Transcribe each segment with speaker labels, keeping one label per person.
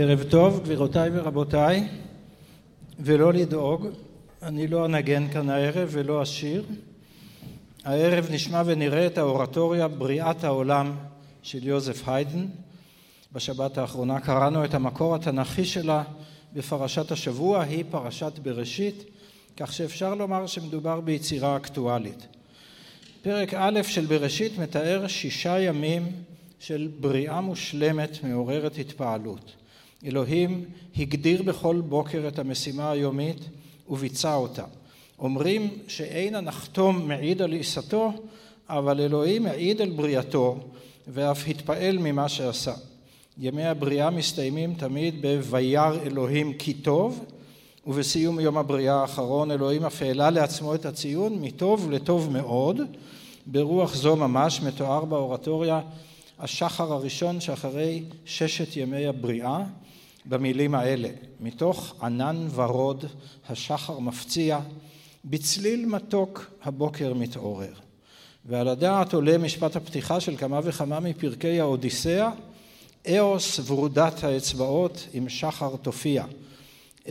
Speaker 1: ערב טוב, גבירותיי ורבותיי, ולא לדאוג, אני לא אנגן כאן הערב ולא אשיר. הערב נשמע ונראה את האורטוריה בריאת העולם של יוזף היידן. בשבת האחרונה קראנו את המקור התנ"כי שלה בפרשת השבוע, היא פרשת בראשית, כך שאפשר לומר שמדובר ביצירה אקטואלית. פרק א' של בראשית מתאר שישה ימים של בריאה מושלמת מעוררת התפעלות. אלוהים הגדיר בכל בוקר את המשימה היומית וביצע אותה. אומרים שאין הנחתום מעיד על עיסתו, אבל אלוהים מעיד על בריאתו ואף התפעל ממה שעשה. ימי הבריאה מסתיימים תמיד ב"ויר אלוהים כי טוב", ובסיום יום הבריאה האחרון אלוהים אף העלה לעצמו את הציון מטוב לטוב מאוד. ברוח זו ממש מתואר באורטוריה השחר הראשון שאחרי ששת ימי הבריאה במילים האלה: מתוך ענן ורוד השחר מפציע, בצליל מתוק הבוקר מתעורר. ועל הדעת עולה משפט הפתיחה של כמה וכמה מפרקי האודיסאה, אאוס ורודת האצבעות עם שחר תופיע.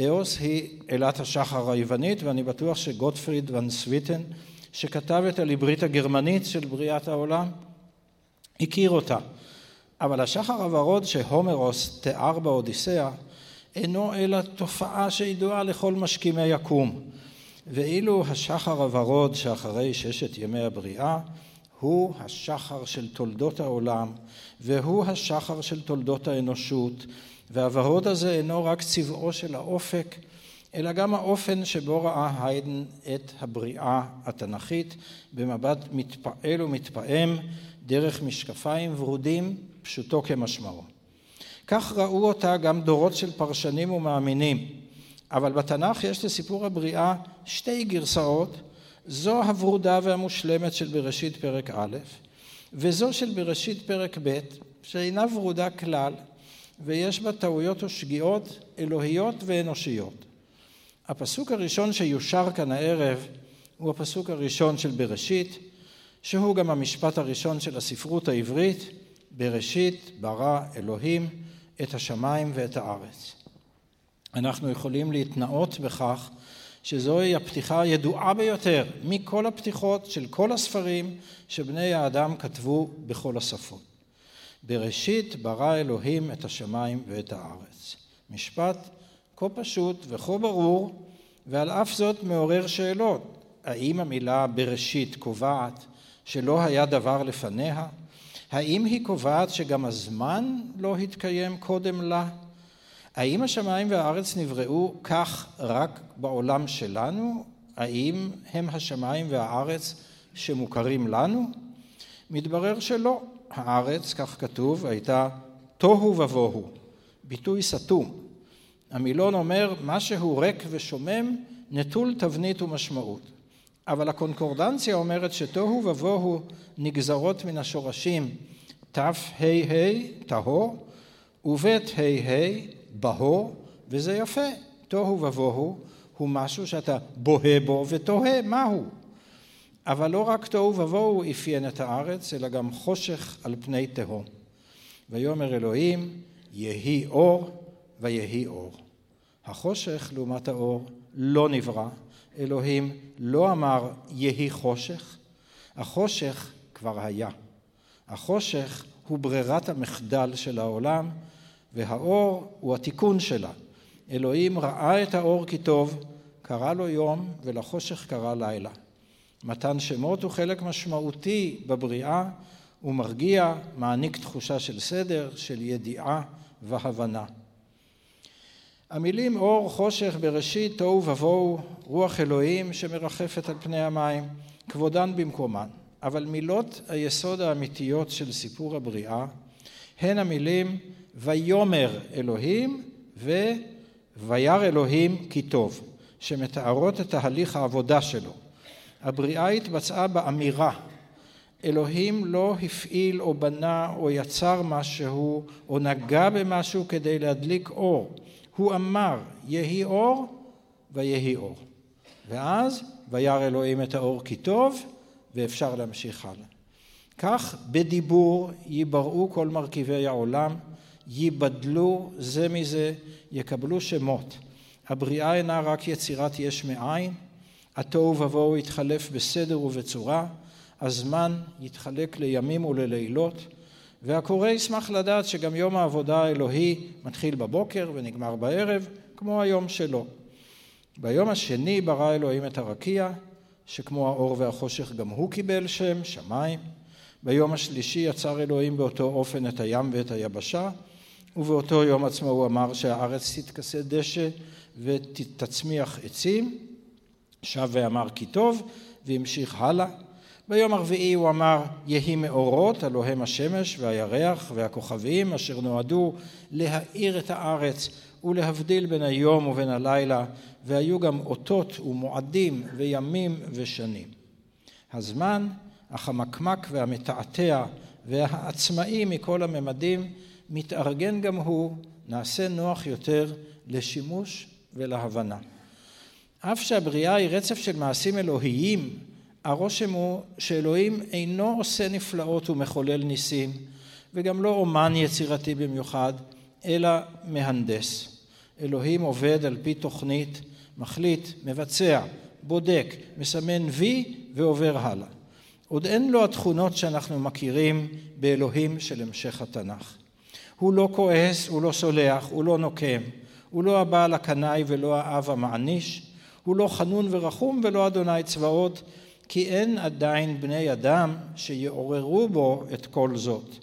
Speaker 1: אאוס היא אלת השחר היוונית, ואני בטוח שגוטפריד ון סוויטן, שכתב את הליברית הגרמנית של בריאת העולם, הכיר אותה. אבל השחר הוורוד שהומרוס תיאר באודיסאה אינו אלא תופעה שידועה לכל משכימי יקום. ואילו השחר הוורוד שאחרי ששת ימי הבריאה הוא השחר של תולדות העולם והוא השחר של תולדות האנושות והוורוד הזה אינו רק צבעו של האופק אלא גם האופן שבו ראה היידן את הבריאה התנ"כית במבט מתפעל ומתפעם דרך משקפיים ורודים פשוטו כמשמעו. כך ראו אותה גם דורות של פרשנים ומאמינים, אבל בתנ"ך יש לסיפור הבריאה שתי גרסאות, זו הוורודה והמושלמת של בראשית פרק א', וזו של בראשית פרק ב', שאינה ורודה כלל, ויש בה טעויות ושגיאות אלוהיות ואנושיות. הפסוק הראשון שיושר כאן הערב הוא הפסוק הראשון של בראשית, שהוא גם המשפט הראשון של הספרות העברית, בראשית ברא אלוהים את השמיים ואת הארץ. אנחנו יכולים להתנאות בכך שזוהי הפתיחה הידועה ביותר מכל הפתיחות של כל הספרים שבני האדם כתבו בכל השפות. בראשית ברא אלוהים את השמיים ואת הארץ. משפט כה פשוט וכה ברור, ועל אף זאת מעורר שאלות. האם המילה בראשית קובעת שלא היה דבר לפניה? האם היא קובעת שגם הזמן לא התקיים קודם לה? האם השמיים והארץ נבראו כך רק בעולם שלנו? האם הם השמיים והארץ שמוכרים לנו? מתברר שלא. הארץ, כך כתוב, הייתה תוהו ובוהו, ביטוי סתום. המילון אומר משהו ריק ושומם, נטול תבנית ומשמעות. אבל הקונקורדנציה אומרת שתוהו ובוהו נגזרות מן השורשים תה"ה טהור ובית ה"ה בהו וזה יפה. תוהו ובוהו הוא משהו שאתה בוהה בו ותוהה מהו. אבל לא רק תוהו ובוהו אפיין את הארץ אלא גם חושך על פני תהום. ויאמר אלוהים יהי אור ויהי אור. החושך לעומת האור לא נברא, אלוהים לא אמר יהי חושך, החושך כבר היה. החושך הוא ברירת המחדל של העולם והאור הוא התיקון שלה. אלוהים ראה את האור כי טוב, קרא לו יום ולחושך קרא לילה. מתן שמות הוא חלק משמעותי בבריאה, הוא מרגיע, מעניק תחושה של סדר, של ידיעה והבנה. המילים אור, חושך, בראשית, תוהו ובוהו, רוח אלוהים שמרחפת על פני המים, כבודן במקומן. אבל מילות היסוד האמיתיות של סיפור הבריאה הן המילים ויאמר אלוהים וויר אלוהים כי טוב, שמתארות את תהליך העבודה שלו. הבריאה התבצעה באמירה. אלוהים לא הפעיל או בנה או יצר משהו או נגע במשהו כדי להדליק אור. הוא אמר יהי אור ויהי אור. ואז וירא אלוהים את האור כי טוב ואפשר להמשיך הלאה. כך בדיבור ייבראו כל מרכיבי העולם, ייבדלו זה מזה, יקבלו שמות. הבריאה אינה רק יצירת יש מאין, התוהו ובוהו יתחלף בסדר ובצורה, הזמן יתחלק לימים וללילות, והקורא ישמח לדעת שגם יום העבודה האלוהי מתחיל בבוקר ונגמר בערב, כמו היום שלו. ביום השני ברא אלוהים את הרקיע, שכמו האור והחושך גם הוא קיבל שם, שמיים. ביום השלישי יצר אלוהים באותו אופן את הים ואת היבשה, ובאותו יום עצמו הוא אמר שהארץ תתכסה דשא ותצמיח עצים, שב ואמר כי טוב, והמשיך הלאה. ביום הרביעי הוא אמר יהי מאורות, הלא הם השמש והירח והכוכבים אשר נועדו להאיר את הארץ ולהבדיל בין היום ובין הלילה, והיו גם אותות ומועדים וימים ושנים. הזמן, החמקמק והמתעתע והעצמאי מכל הממדים, מתארגן גם הוא, נעשה נוח יותר לשימוש ולהבנה. אף שהבריאה היא רצף של מעשים אלוהיים, הרושם הוא שאלוהים אינו עושה נפלאות ומחולל ניסים, וגם לא אומן יצירתי במיוחד, אלא מהנדס. אלוהים עובד על פי תוכנית, מחליט, מבצע, בודק, מסמן וי ועובר הלאה. עוד אין לו התכונות שאנחנו מכירים באלוהים של המשך התנ"ך. הוא לא כועס, הוא לא סולח, הוא לא נוקם, הוא לא הבעל הקנאי ולא האב המעניש, הוא לא חנון ורחום ולא אדוני צבאות, כי אין עדיין בני אדם שיעוררו בו את כל זאת.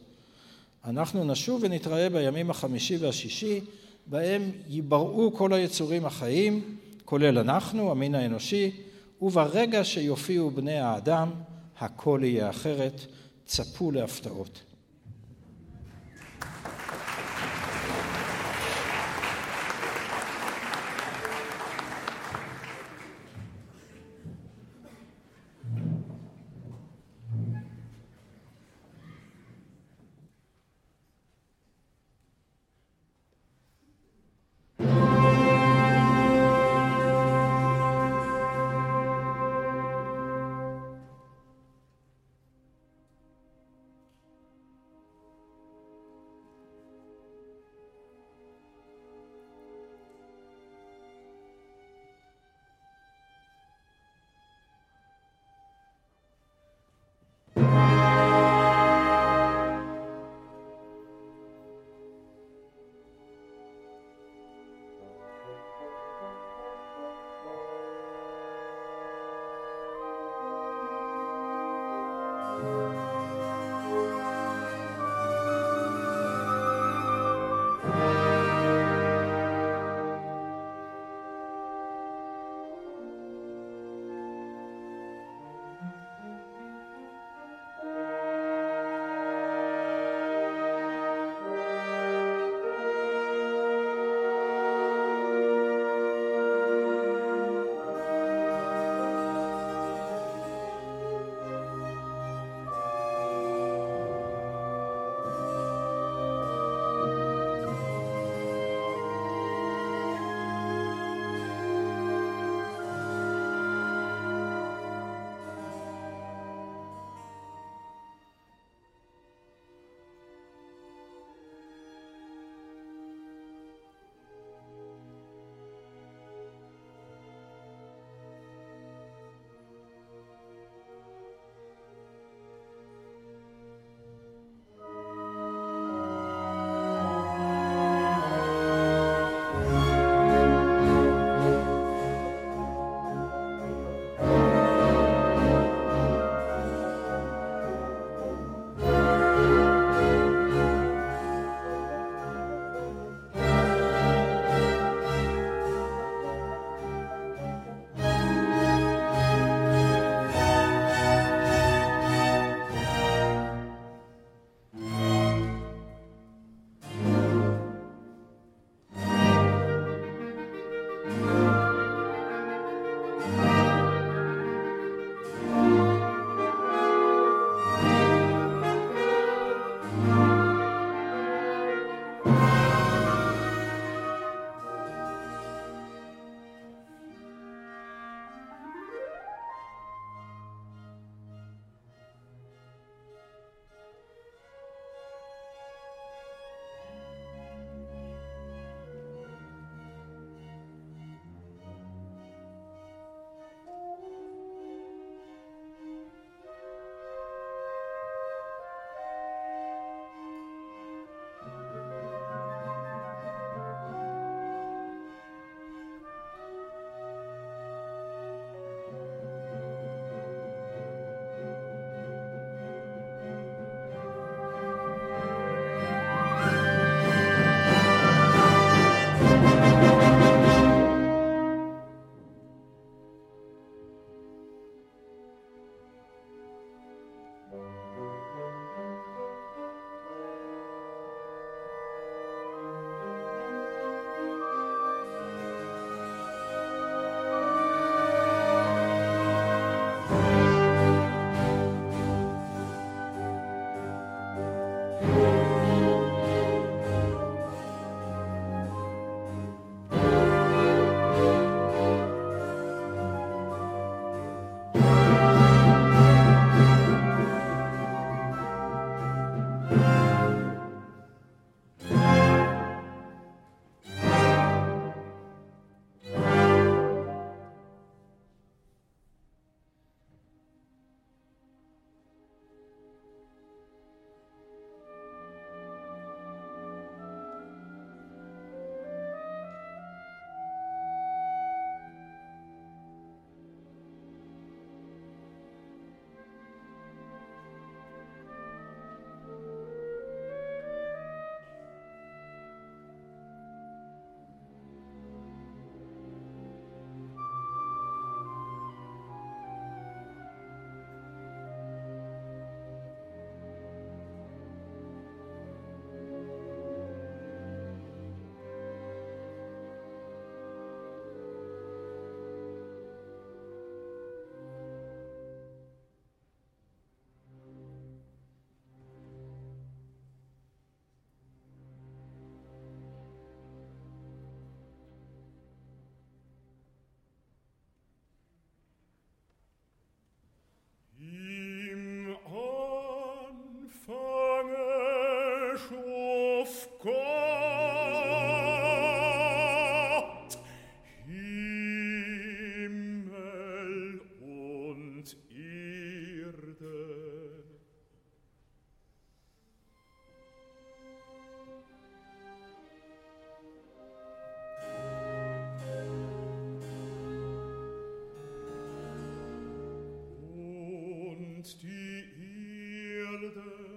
Speaker 1: אנחנו נשוב ונתראה בימים החמישי והשישי, בהם ייבראו כל היצורים החיים, כולל אנחנו, המין האנושי, וברגע שיופיעו בני האדם, הכל יהיה אחרת. צפו להפתעות.
Speaker 2: ist die Erde.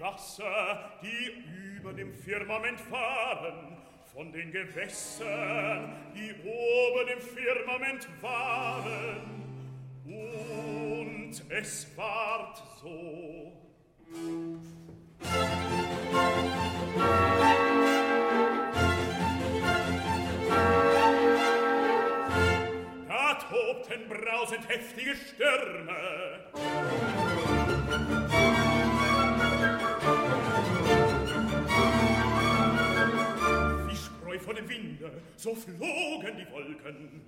Speaker 2: Wasser, die über dem Firmament fahren, von den Gewässern, die oben im Firmament waren. Und es ward so. Da tobten brausend heftige Stürme. Vor dem Winde, so flogen die Wolken.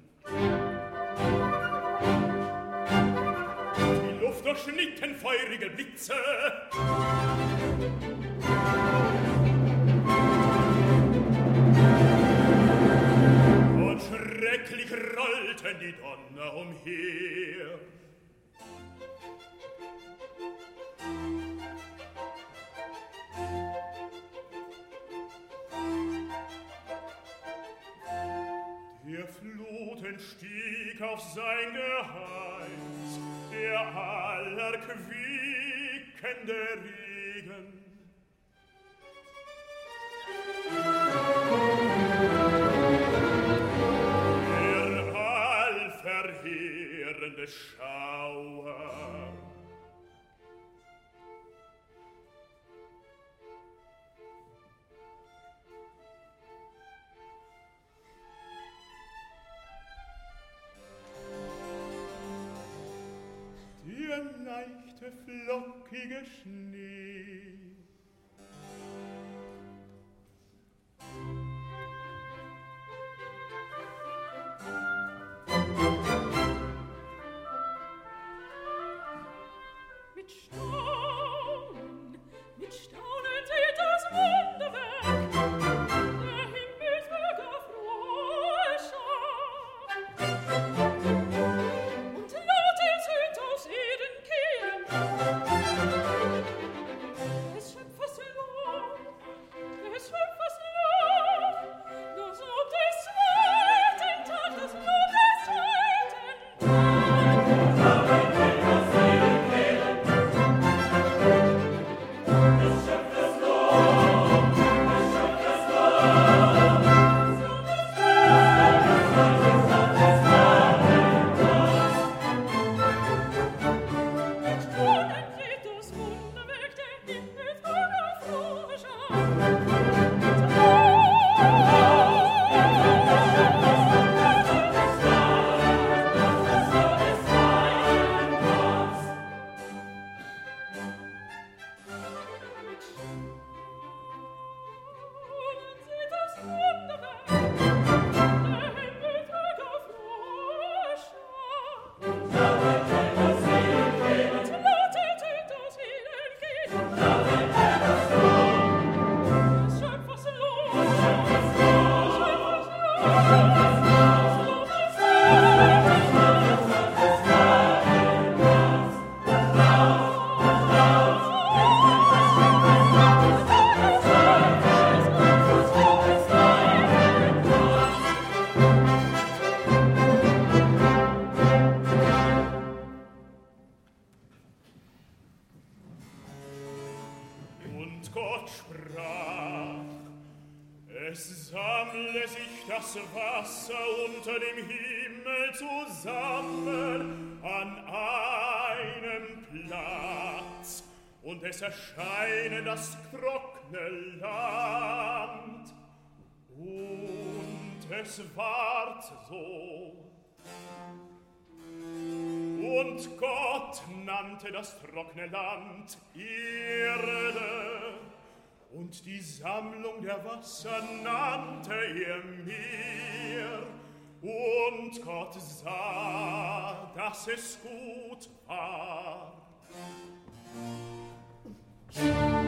Speaker 2: Die Luft durchschnitten feurige Blitze. Und schrecklich rollten die Donner umher. Fluten stieg auf sein Geheiß, der allerquickende Regen. Flockige Schnee. Erscheine das trockene Land. Und es ward so. Und Gott nannte das trockene Land Erde, und die Sammlung der Wasser nannte er Meer. Und Gott sah, dass es gut war.
Speaker 3: Música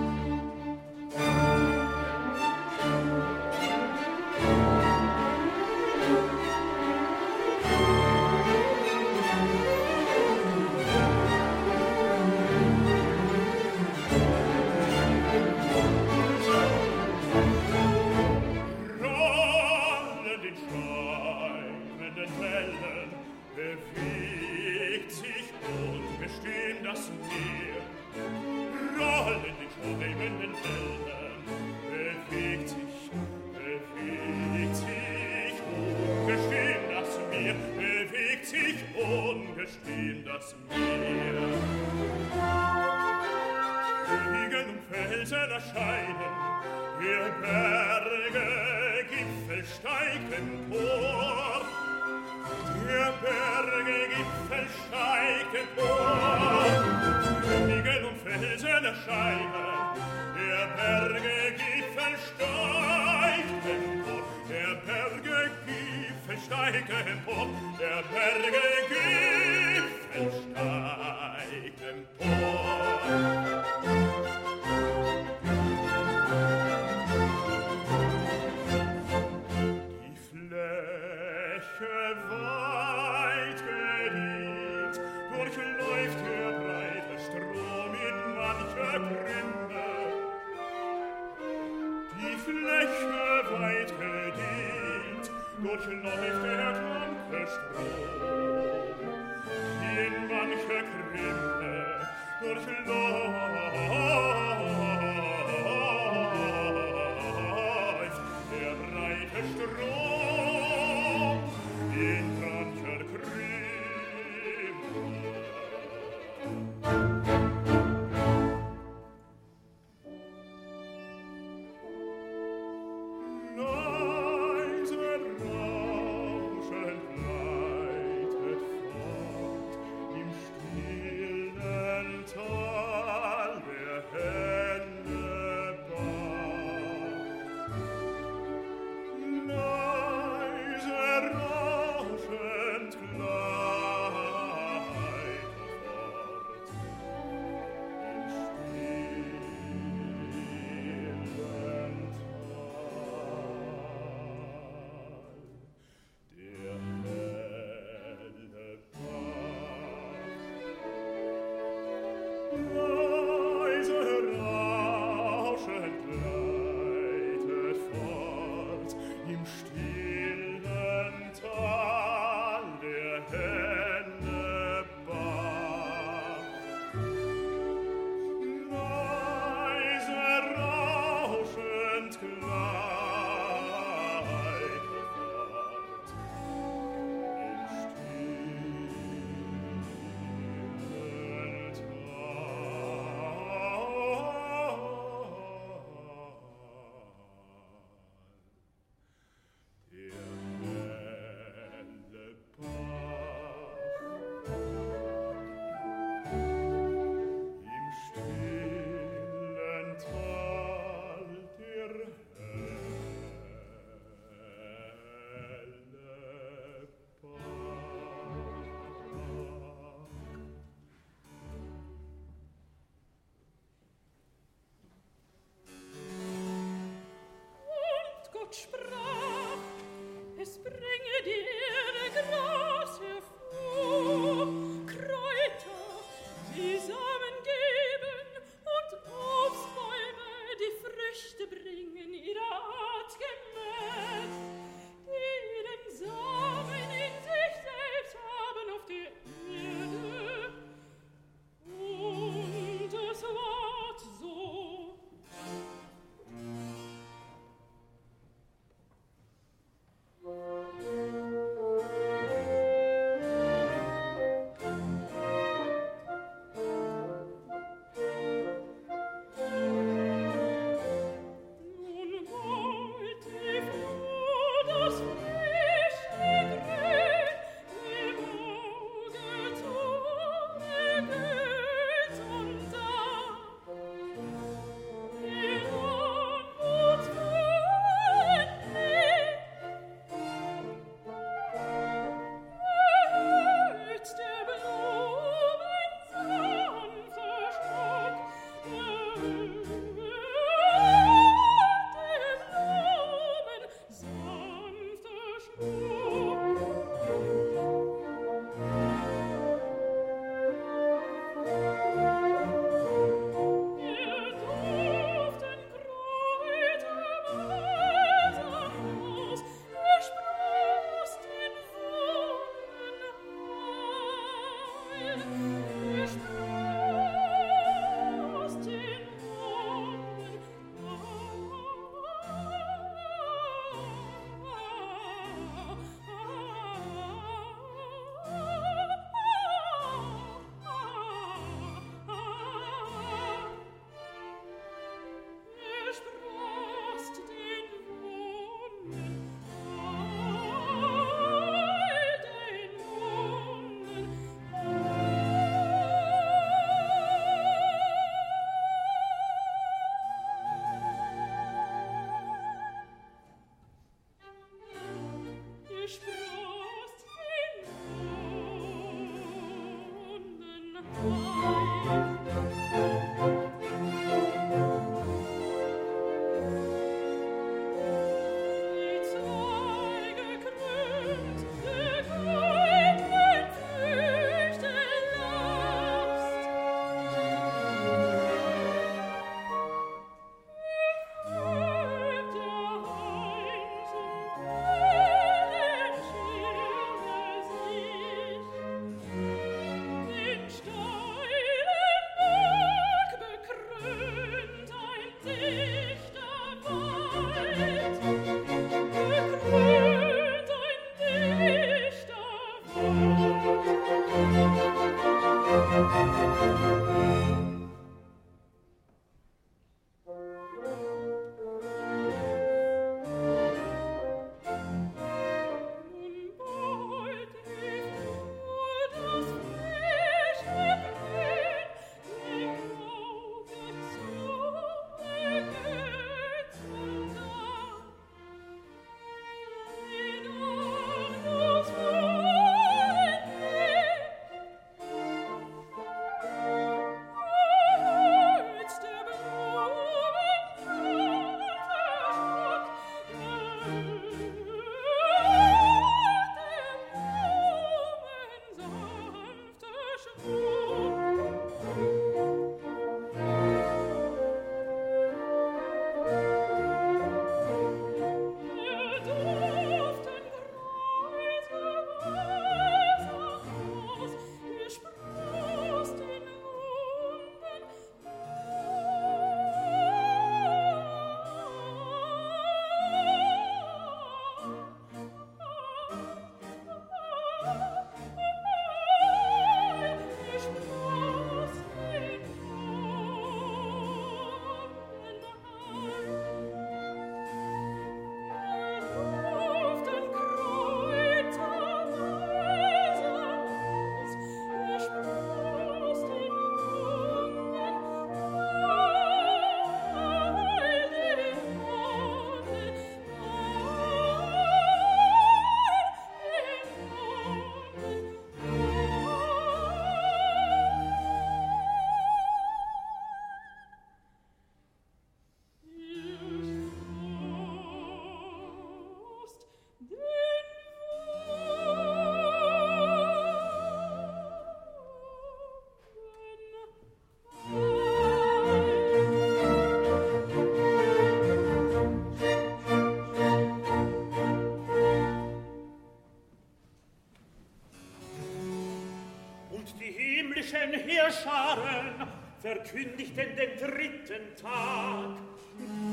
Speaker 3: scharen verkündigten den dritten Tag,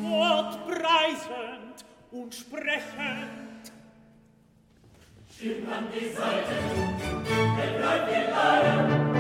Speaker 3: wortpreisend und sprechend.
Speaker 4: Stimmt an die Seite, der bleibt ihr Leier,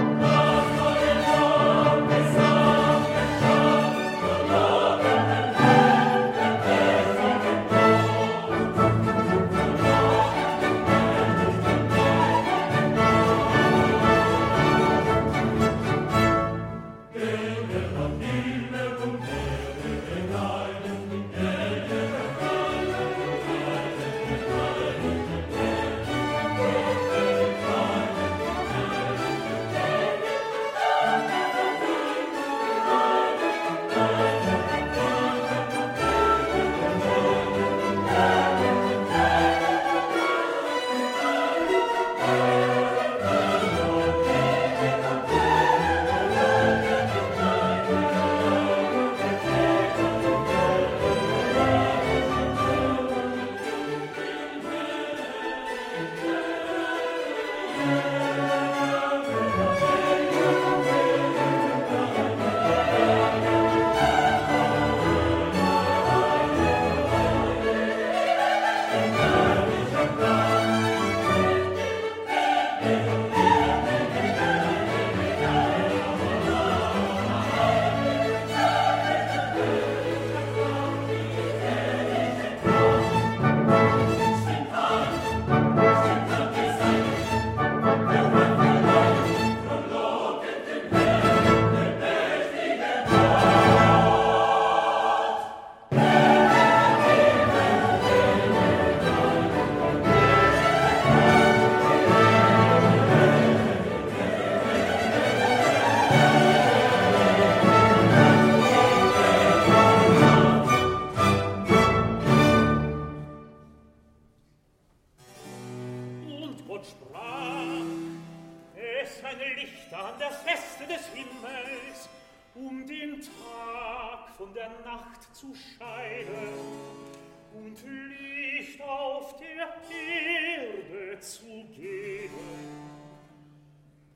Speaker 3: zu geben.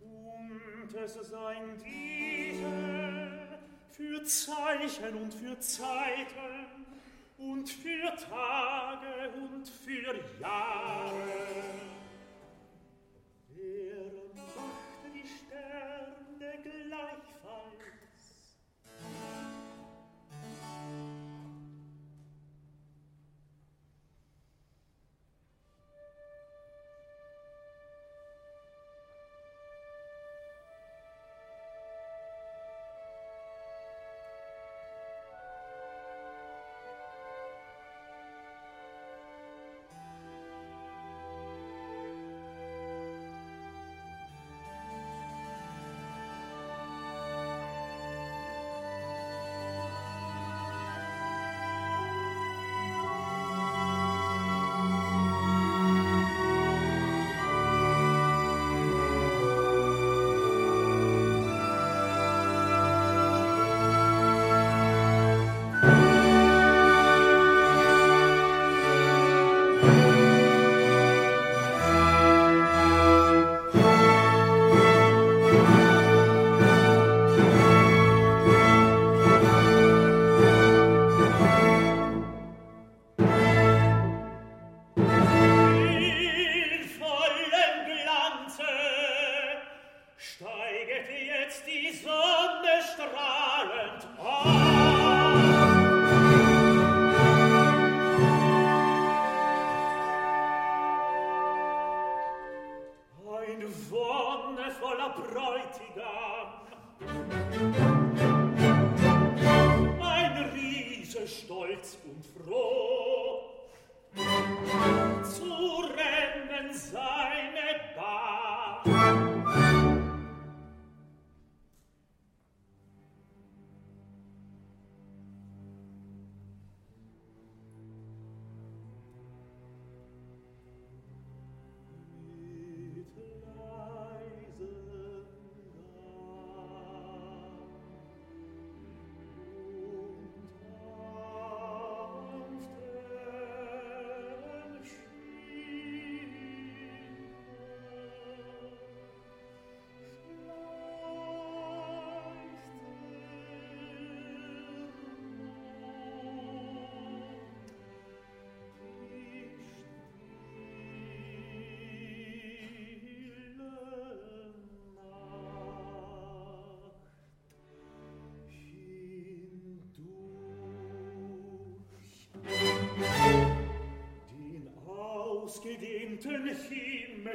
Speaker 3: Und es seien diese für Zeichen und für Zeiten und für Tage und für Jahre. Er machte die Sterne gleichfalls.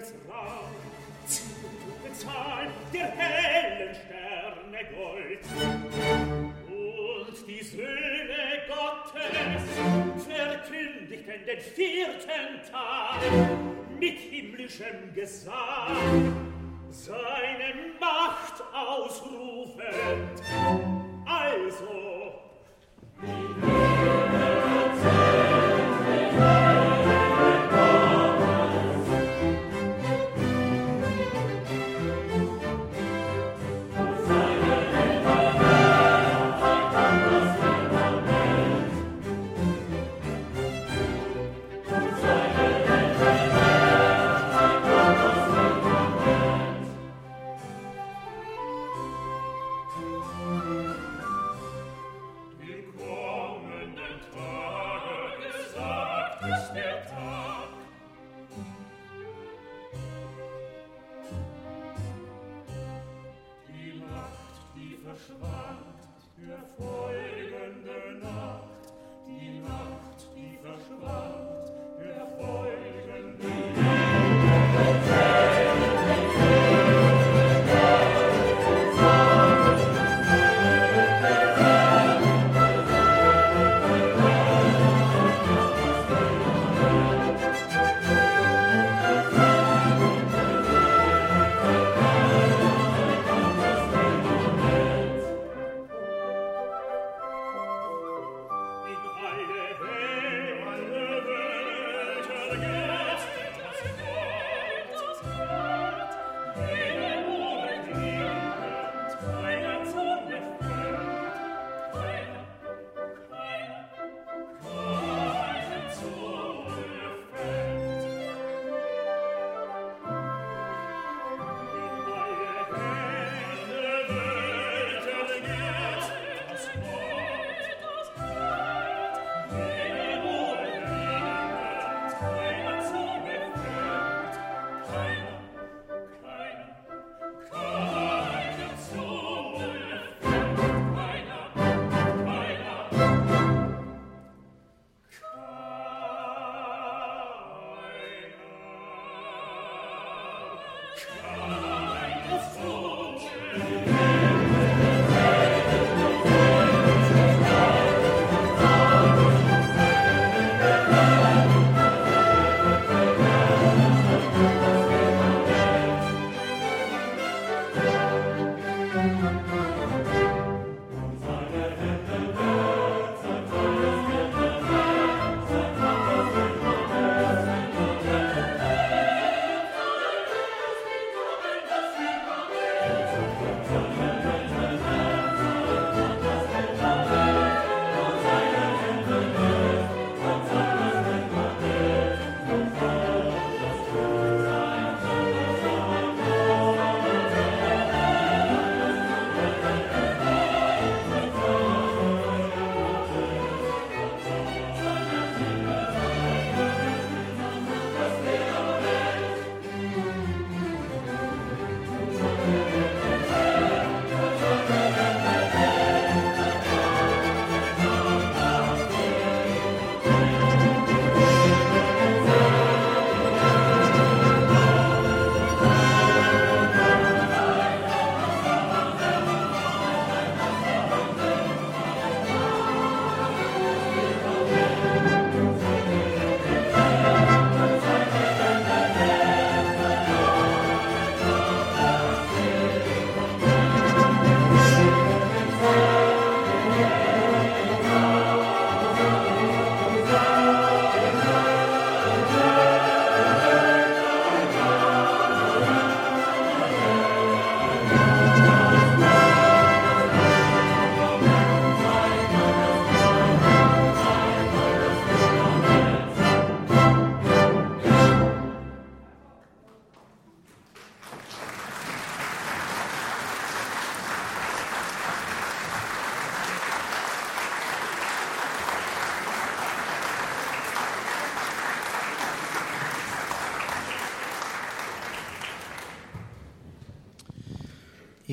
Speaker 3: Himmelsraum zu bezahlen der hellen Sterne Gold. Und die Söhne Gottes verkündigten den vierten Tag mit himmlischem Gesang seine Macht ausrufend.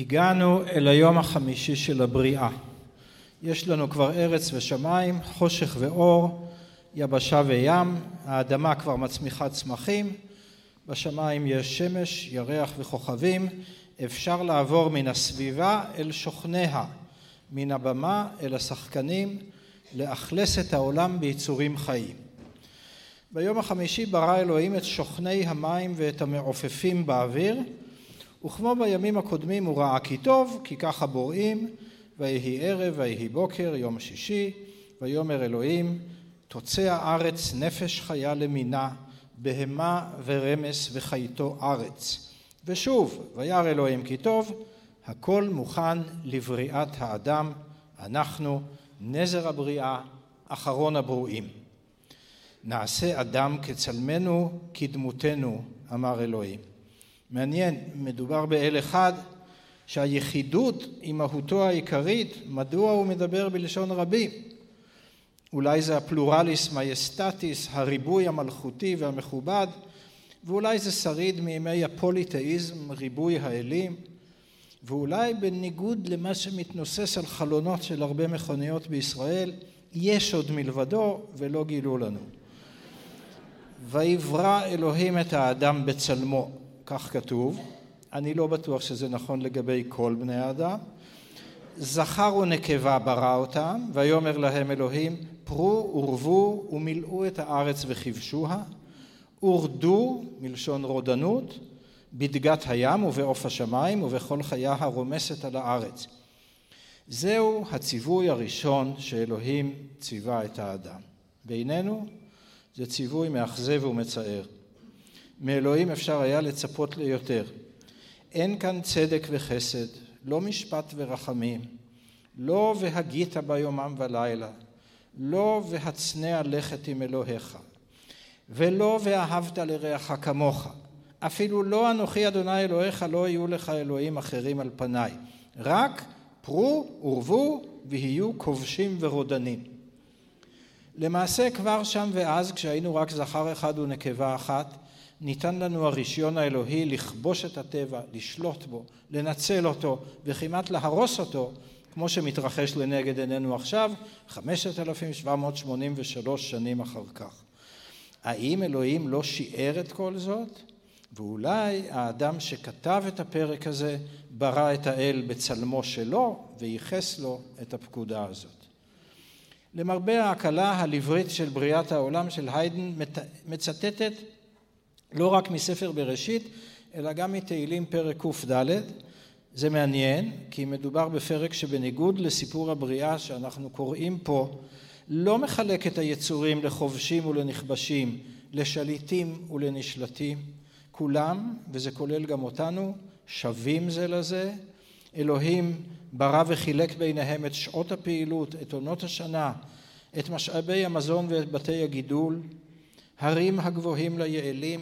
Speaker 1: הגענו אל היום החמישי של הבריאה. יש לנו כבר ארץ ושמיים, חושך ואור, יבשה וים, האדמה כבר מצמיחה צמחים, בשמיים יש שמש, ירח וכוכבים, אפשר לעבור מן הסביבה אל שוכניה, מן הבמה אל השחקנים, לאכלס את העולם ביצורים חיים. ביום החמישי ברא אלוהים את שוכני המים ואת המעופפים באוויר, וכמו בימים הקודמים הוא ראה כי טוב, כי ככה בוראים, ויהי ערב ויהי בוקר, יום שישי, ויאמר אלוהים, תוצא הארץ נפש חיה למינה, בהמה ורמס וחייתו ארץ. ושוב, וירא אלוהים כי טוב, הכל מוכן לבריאת האדם, אנחנו נזר הבריאה, אחרון הברואים. נעשה אדם כצלמנו, כדמותנו, אמר אלוהים. מעניין, מדובר באל אחד שהיחידות היא מהותו העיקרית, מדוע הוא מדבר בלשון רבים? אולי זה הפלורליס מייסטטיס, הריבוי המלכותי והמכובד, ואולי זה שריד מימי הפוליתאיזם, ריבוי האלים, ואולי בניגוד למה שמתנוסס על חלונות של הרבה מכוניות בישראל, יש עוד מלבדו ולא גילו לנו. ויברא אלוהים את האדם בצלמו, כך כתוב, אני לא בטוח שזה נכון לגבי כל בני האדם. זכר ונקבה ברא אותם, ויאמר להם אלוהים, פרו ורבו ומילאו את הארץ וכבשוה, ורדו, מלשון רודנות, בדגת הים ובעוף השמיים ובכל חיה הרומסת על הארץ. זהו הציווי הראשון שאלוהים ציווה את האדם. בינינו זה ציווי מאכזב ומצער. מאלוהים אפשר היה לצפות ליותר. אין כאן צדק וחסד, לא משפט ורחמים, לא והגית ביומם ולילה, לא והצנע לכת עם אלוהיך, ולא ואהבת לרעך כמוך, אפילו לא אנוכי אדוני אלוהיך לא יהיו לך אלוהים אחרים על פניי, רק פרו ורבו ויהיו כובשים ורודנים. למעשה כבר שם ואז כשהיינו רק זכר אחד ונקבה אחת ניתן לנו הרישיון האלוהי לכבוש את הטבע, לשלוט בו, לנצל אותו וכמעט להרוס אותו כמו שמתרחש לנגד עינינו עכשיו, 5,783 שנים אחר כך. האם אלוהים לא שיער את כל זאת? ואולי האדם שכתב את הפרק הזה ברא את האל בצלמו שלו וייחס לו את הפקודה הזאת. למרבה ההקלה הלברית של בריאת העולם של היידן מצטטת לא רק מספר בראשית אלא גם מתהילים פרק קד זה מעניין כי מדובר בפרק שבניגוד לסיפור הבריאה שאנחנו קוראים פה לא מחלק את היצורים לחובשים ולנכבשים, לשליטים ולנשלטים. כולם, וזה כולל גם אותנו, שווים זה לזה. אלוהים ברא וחילק ביניהם את שעות הפעילות, את עונות השנה, את משאבי המזון ואת בתי הגידול, הרים הגבוהים ליעלים,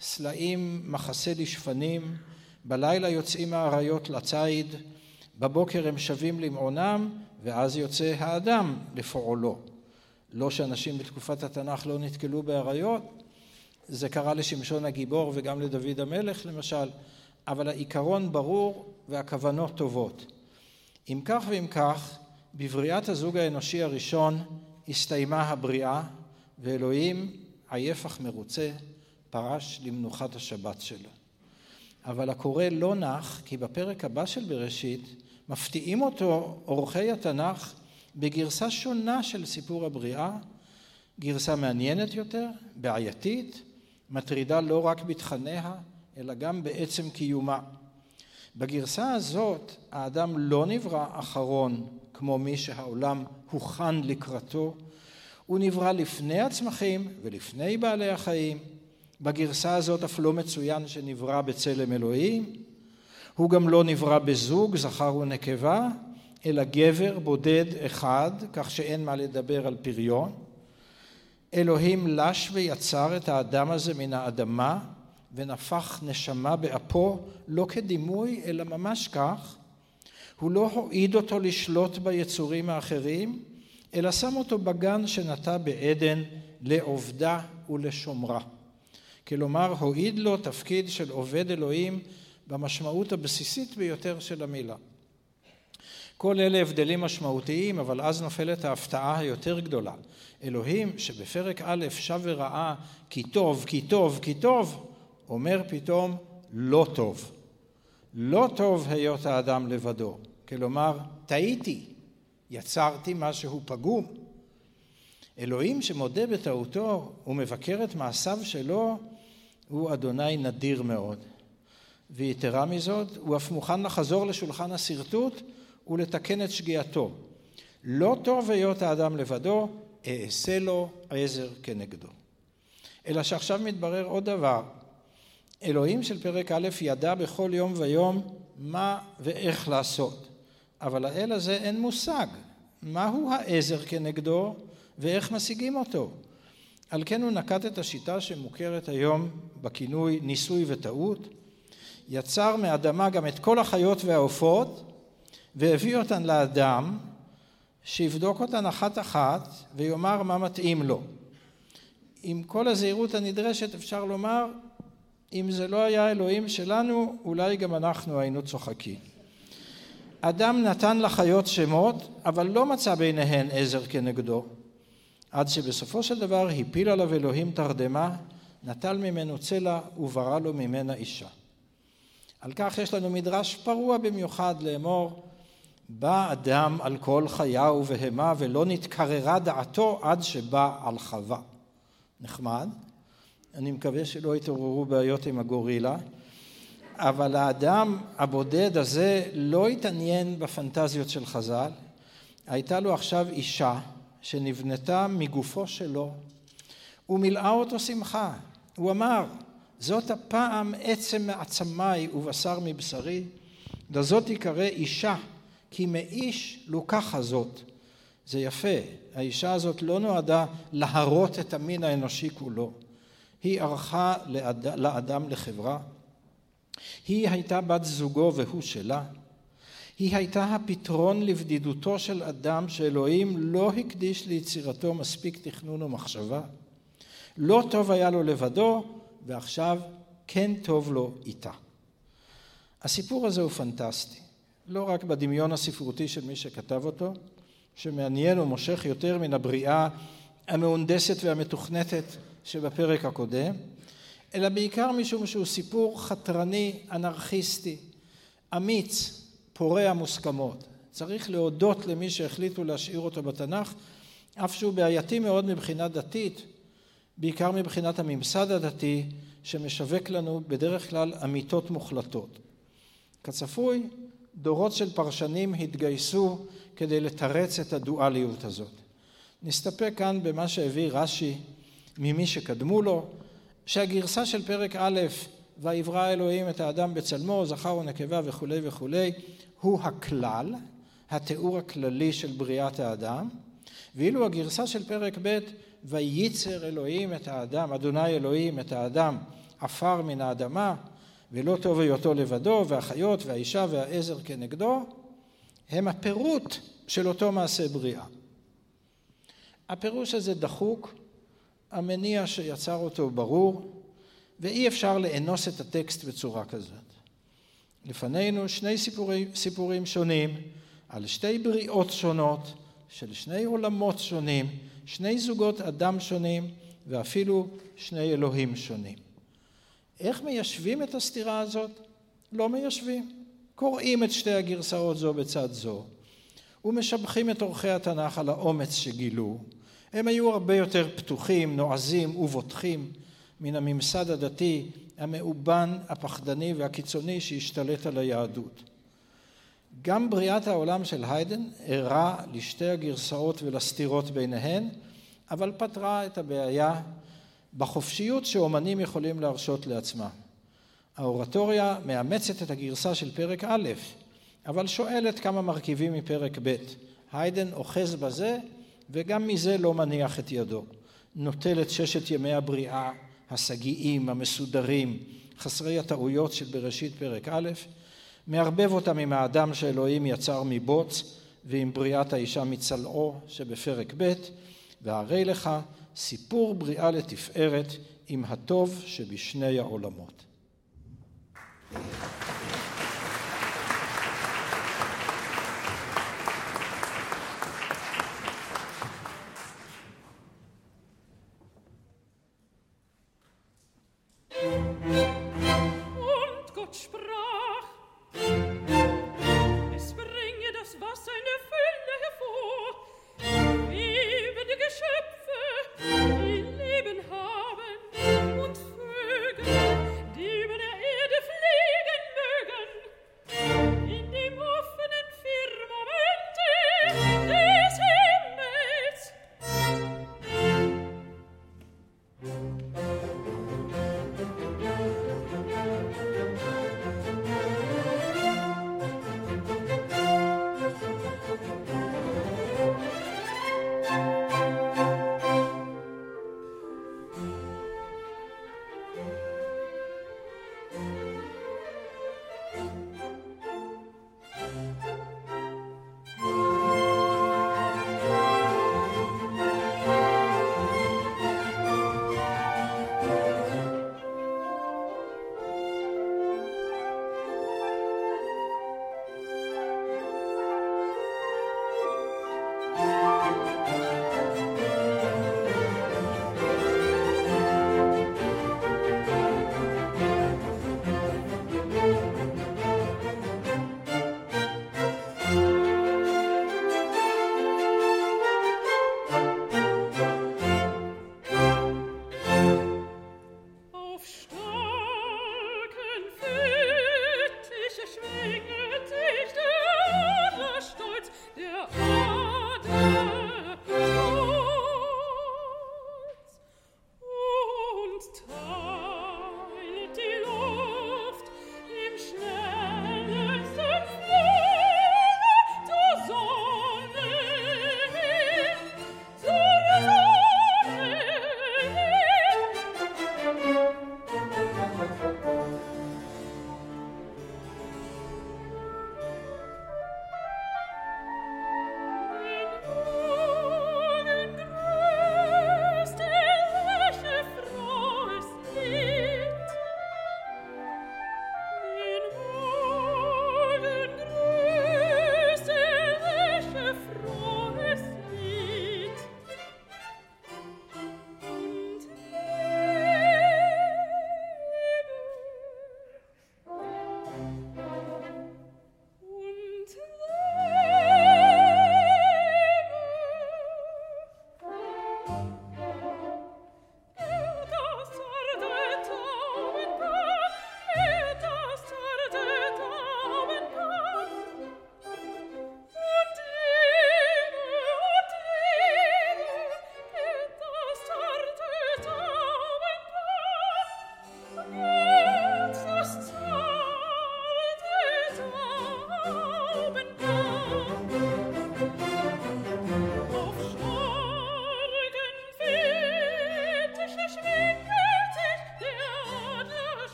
Speaker 1: סלעים מחסה לשפנים, בלילה יוצאים האריות לציד, בבוקר הם שבים למעונם, ואז יוצא האדם לפועלו. לא שאנשים בתקופת התנ"ך לא נתקלו באריות, זה קרה לשמשון הגיבור וגם לדוד המלך למשל, אבל העיקרון ברור והכוונות טובות. אם כך ואם כך, בבריאת הזוג האנושי הראשון הסתיימה הבריאה, ואלוהים, עייף אך מרוצה, פרש למנוחת השבת שלו. אבל הקורא לא נח, כי בפרק הבא של בראשית מפתיעים אותו אורחי התנ"ך בגרסה שונה של סיפור הבריאה, גרסה מעניינת יותר, בעייתית, מטרידה לא רק בתכניה, אלא גם בעצם קיומה. בגרסה הזאת האדם לא נברא אחרון כמו מי שהעולם הוכן לקראתו, הוא נברא לפני הצמחים ולפני בעלי החיים. בגרסה הזאת אף לא מצוין שנברא בצלם אלוהים, הוא גם לא נברא בזוג, זכר ונקבה, אלא גבר בודד אחד, כך שאין מה לדבר על פריון. אלוהים לש ויצר את האדם הזה מן האדמה ונפח נשמה באפו לא כדימוי אלא ממש כך. הוא לא הועיד אותו לשלוט ביצורים האחרים אלא שם אותו בגן שנטע בעדן לעובדה ולשומרה. כלומר הועיד לו תפקיד של עובד אלוהים במשמעות הבסיסית ביותר של המילה. כל אלה הבדלים משמעותיים, אבל אז נופלת ההפתעה היותר גדולה. אלוהים שבפרק א' שב וראה כי טוב, כי טוב, כי טוב, אומר פתאום לא טוב. לא טוב היות האדם לבדו. כלומר, טעיתי, יצרתי משהו פגום. אלוהים שמודה בטעותו ומבקר את מעשיו שלו, הוא אדוני נדיר מאוד. ויתרה מזאת, הוא אף מוכן לחזור לשולחן השרטוט ולתקן את שגיאתו. לא טוב היות האדם לבדו, אעשה לו עזר כנגדו. אלא שעכשיו מתברר עוד דבר. אלוהים של פרק א' ידע בכל יום ויום מה ואיך לעשות, אבל האל הזה אין מושג מהו העזר כנגדו ואיך משיגים אותו. על כן הוא נקט את השיטה שמוכרת היום בכינוי ניסוי וטעות, יצר מאדמה גם את כל החיות והעופות והביא אותן לאדם שיבדוק אותן אחת אחת ויאמר מה מתאים לו. עם כל הזהירות הנדרשת אפשר לומר אם זה לא היה אלוהים שלנו אולי גם אנחנו היינו צוחקים. אדם נתן לחיות שמות אבל לא מצא ביניהן עזר כנגדו עד שבסופו של דבר הפיל עליו אלוהים תרדמה נטל ממנו צלע וברא לו ממנה אישה. על כך יש לנו מדרש פרוע במיוחד לאמור בא אדם על כל חיה ובהמה ולא נתקררה דעתו עד שבא על חווה. נחמד. אני מקווה שלא יתעוררו בעיות עם הגורילה, אבל האדם הבודד הזה לא התעניין בפנטזיות של חז"ל. הייתה לו עכשיו אישה שנבנתה מגופו שלו ומילאה אותו שמחה. הוא אמר, זאת הפעם עצם מעצמיי ובשר מבשרי, לזאת יקרא אישה כי מאיש לוקחה זאת. זה יפה, האישה הזאת לא נועדה להרות את המין האנושי כולו, היא ערכה לאד... לאדם לחברה, היא הייתה בת זוגו והוא שלה, היא הייתה הפתרון לבדידותו של אדם שאלוהים לא הקדיש ליצירתו מספיק תכנון ומחשבה, לא טוב היה לו לבדו ועכשיו כן טוב לו איתה. הסיפור הזה הוא פנטסטי. לא רק בדמיון הספרותי של מי שכתב אותו, שמעניין ומושך יותר מן הבריאה המהונדסת והמתוכנתת שבפרק הקודם, אלא בעיקר משום שהוא סיפור חתרני, אנרכיסטי, אמיץ, פורע מוסכמות. צריך להודות למי שהחליטו להשאיר אותו בתנ"ך, אף שהוא בעייתי מאוד מבחינה דתית, בעיקר מבחינת הממסד הדתי, שמשווק לנו בדרך כלל אמיתות מוחלטות. כצפוי, דורות של פרשנים התגייסו כדי לתרץ את הדואליות הזאת. נסתפק כאן במה שהביא רש"י ממי שקדמו לו, שהגרסה של פרק א', ויברא אלוהים את האדם בצלמו, זכר ונקבה וכולי וכולי, הוא הכלל, התיאור הכללי של בריאת האדם, ואילו הגרסה של פרק ב', וייצר אלוהים את האדם, אדוני אלוהים את האדם עפר מן האדמה, ולא טוב היותו לבדו, והחיות והאישה והעזר כנגדו, הם הפירוט של אותו מעשה בריאה. הפירוש הזה דחוק, המניע שיצר אותו ברור, ואי אפשר לאנוס את הטקסט בצורה כזאת. לפנינו שני סיפורים, סיפורים שונים על שתי בריאות שונות של שני עולמות שונים, שני זוגות אדם שונים ואפילו שני אלוהים שונים. איך מיישבים את הסתירה הזאת? לא מיישבים. קוראים את שתי הגרסאות זו בצד זו ומשבחים את עורכי התנ"ך על האומץ שגילו. הם היו הרבה יותר פתוחים, נועזים ובוטחים מן הממסד הדתי המאובן, הפחדני והקיצוני שהשתלט על היהדות. גם בריאת העולם של היידן ערה לשתי הגרסאות ולסתירות ביניהן, אבל פתרה את הבעיה בחופשיות שאומנים יכולים להרשות לעצמם. האורטוריה מאמצת את הגרסה של פרק א', אבל שואלת כמה מרכיבים מפרק ב'. היידן אוחז בזה וגם מזה לא מניח את ידו. נוטל את ששת ימי הבריאה, השגיים, המסודרים, חסרי הטעויות של בראשית פרק א', מערבב אותם עם האדם שאלוהים יצר מבוץ ועם בריאת האישה מצלעו שבפרק ב', והרי לך סיפור בריאה לתפארת עם הטוב שבשני העולמות.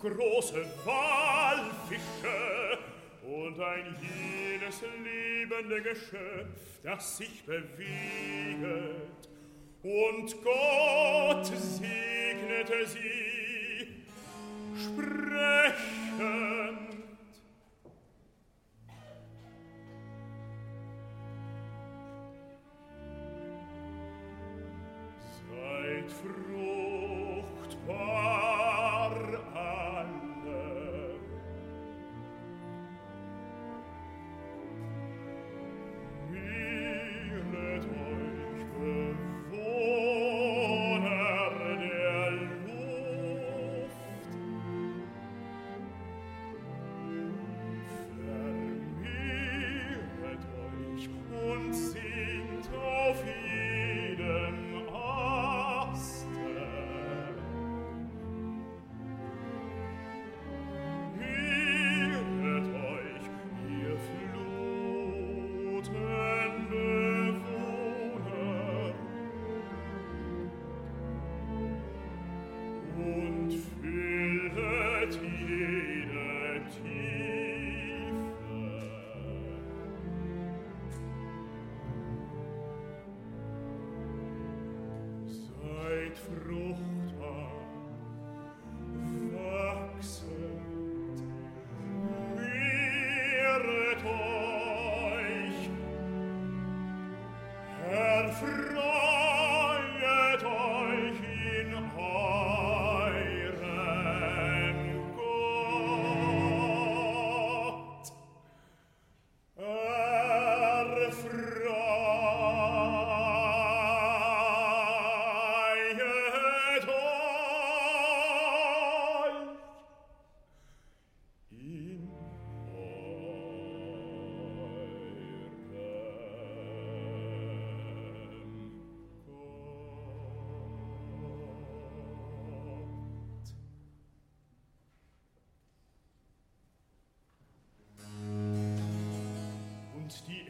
Speaker 2: große Walfische und ein jedes lebende Geschöpf, das sich bewegt. Und Gott segnete sie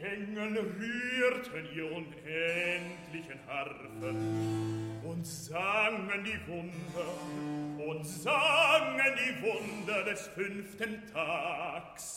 Speaker 2: Engel rührten ihr unendlichen Harfen und sangen die Wunder, und sangen die Wunder des fünften Tags.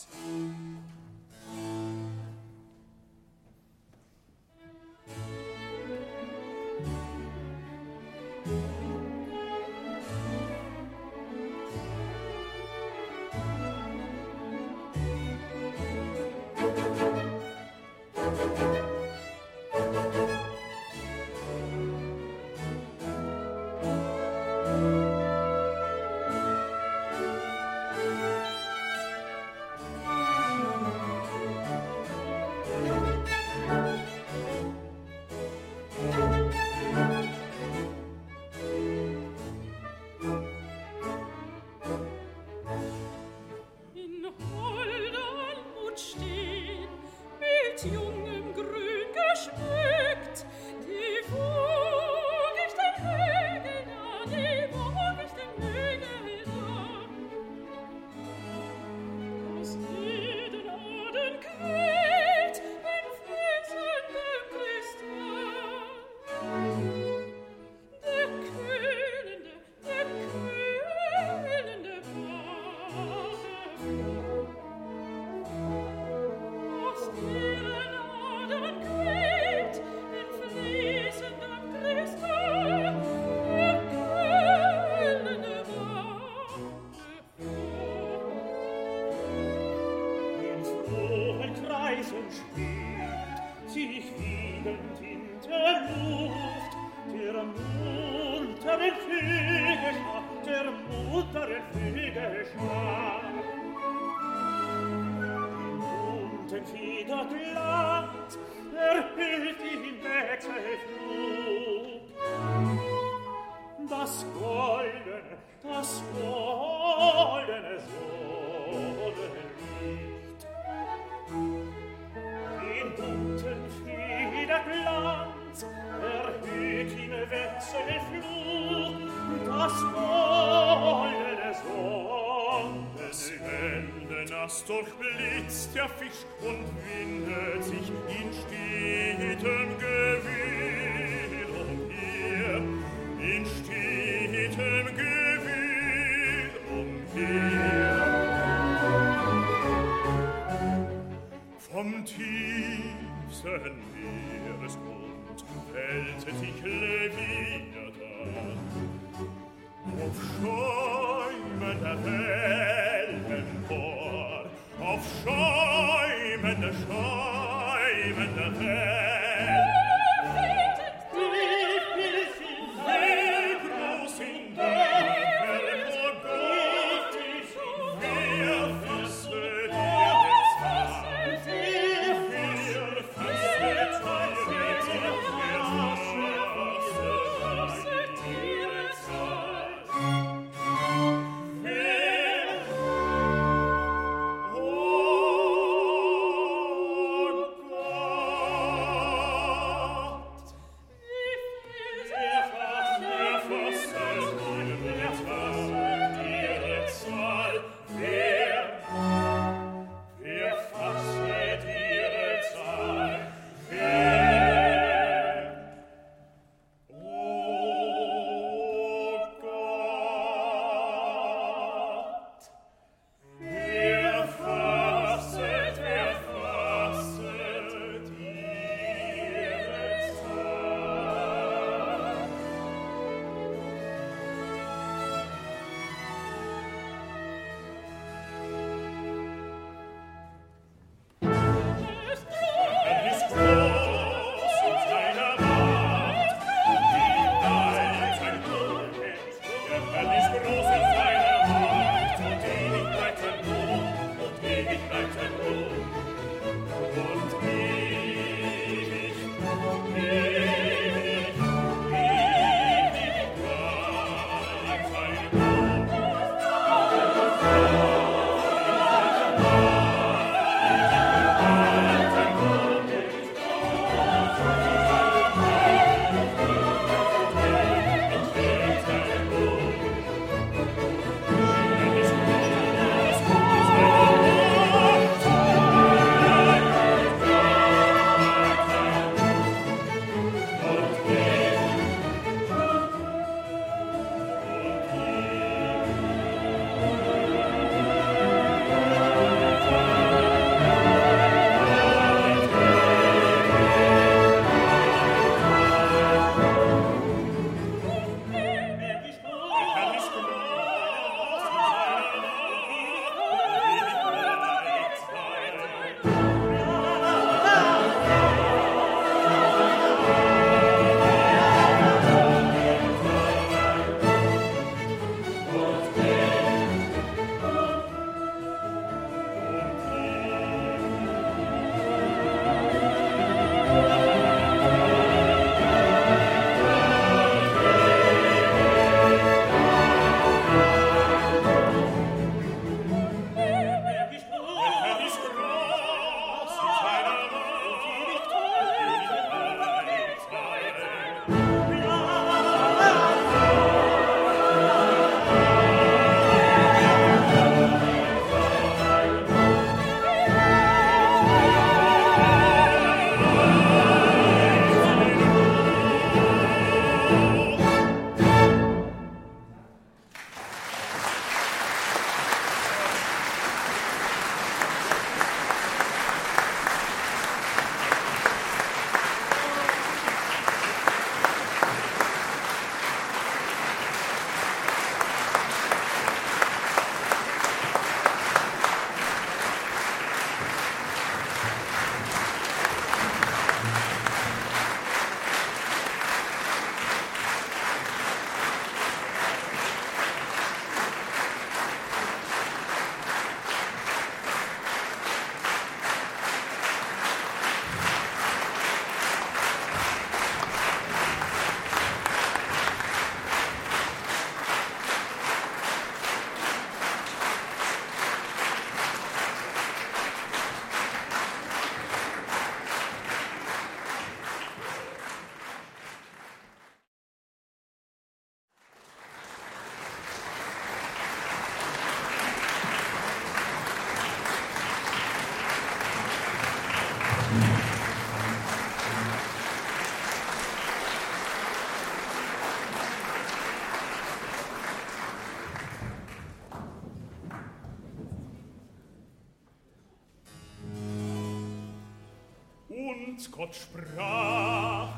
Speaker 2: uns Gott sprach,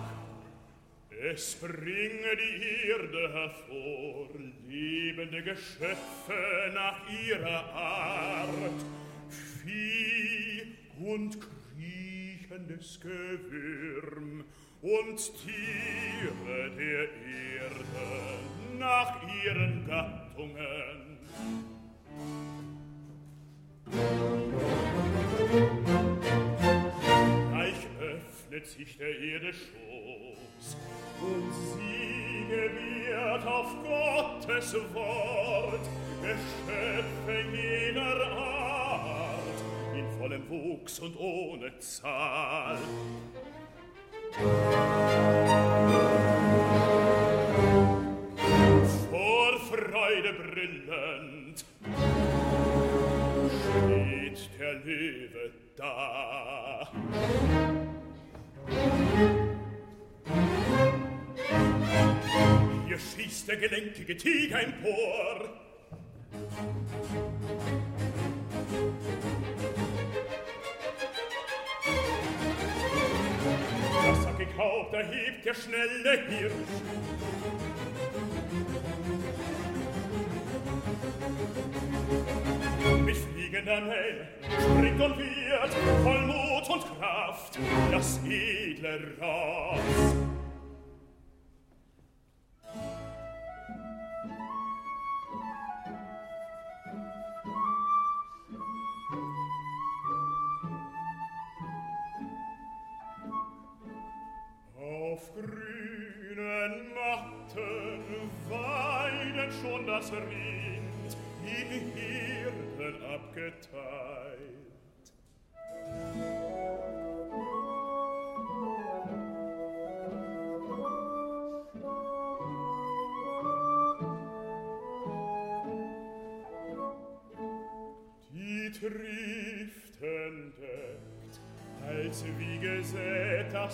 Speaker 2: es bringe die Erde hervor, lebende Geschöpfe nach ihrer Art, Vieh und kriechendes Gewürm und Tiere der Erde nach ihren Gattungen. Musik verzichte ihre Schoß. Und sie gebiert auf Gottes Wort, Geschöpfe jener Art, in vollem Wuchs und ohne Zahl. Vor Freude brillend steht der Löwe da. Hier schießt der gelenkige Tiger empor. Das sackig Haupt erhebt der schnelle Hirsch. Mit fliegender Mähne springt und wird voll Mut und Kraft das edle Ross.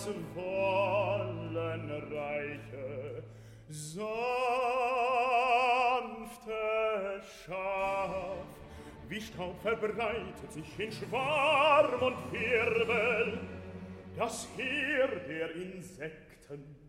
Speaker 2: herzen wollen reiche sanfte schaf. Wie staub verbreitet sich in schwarm und wirbel das heer der insekten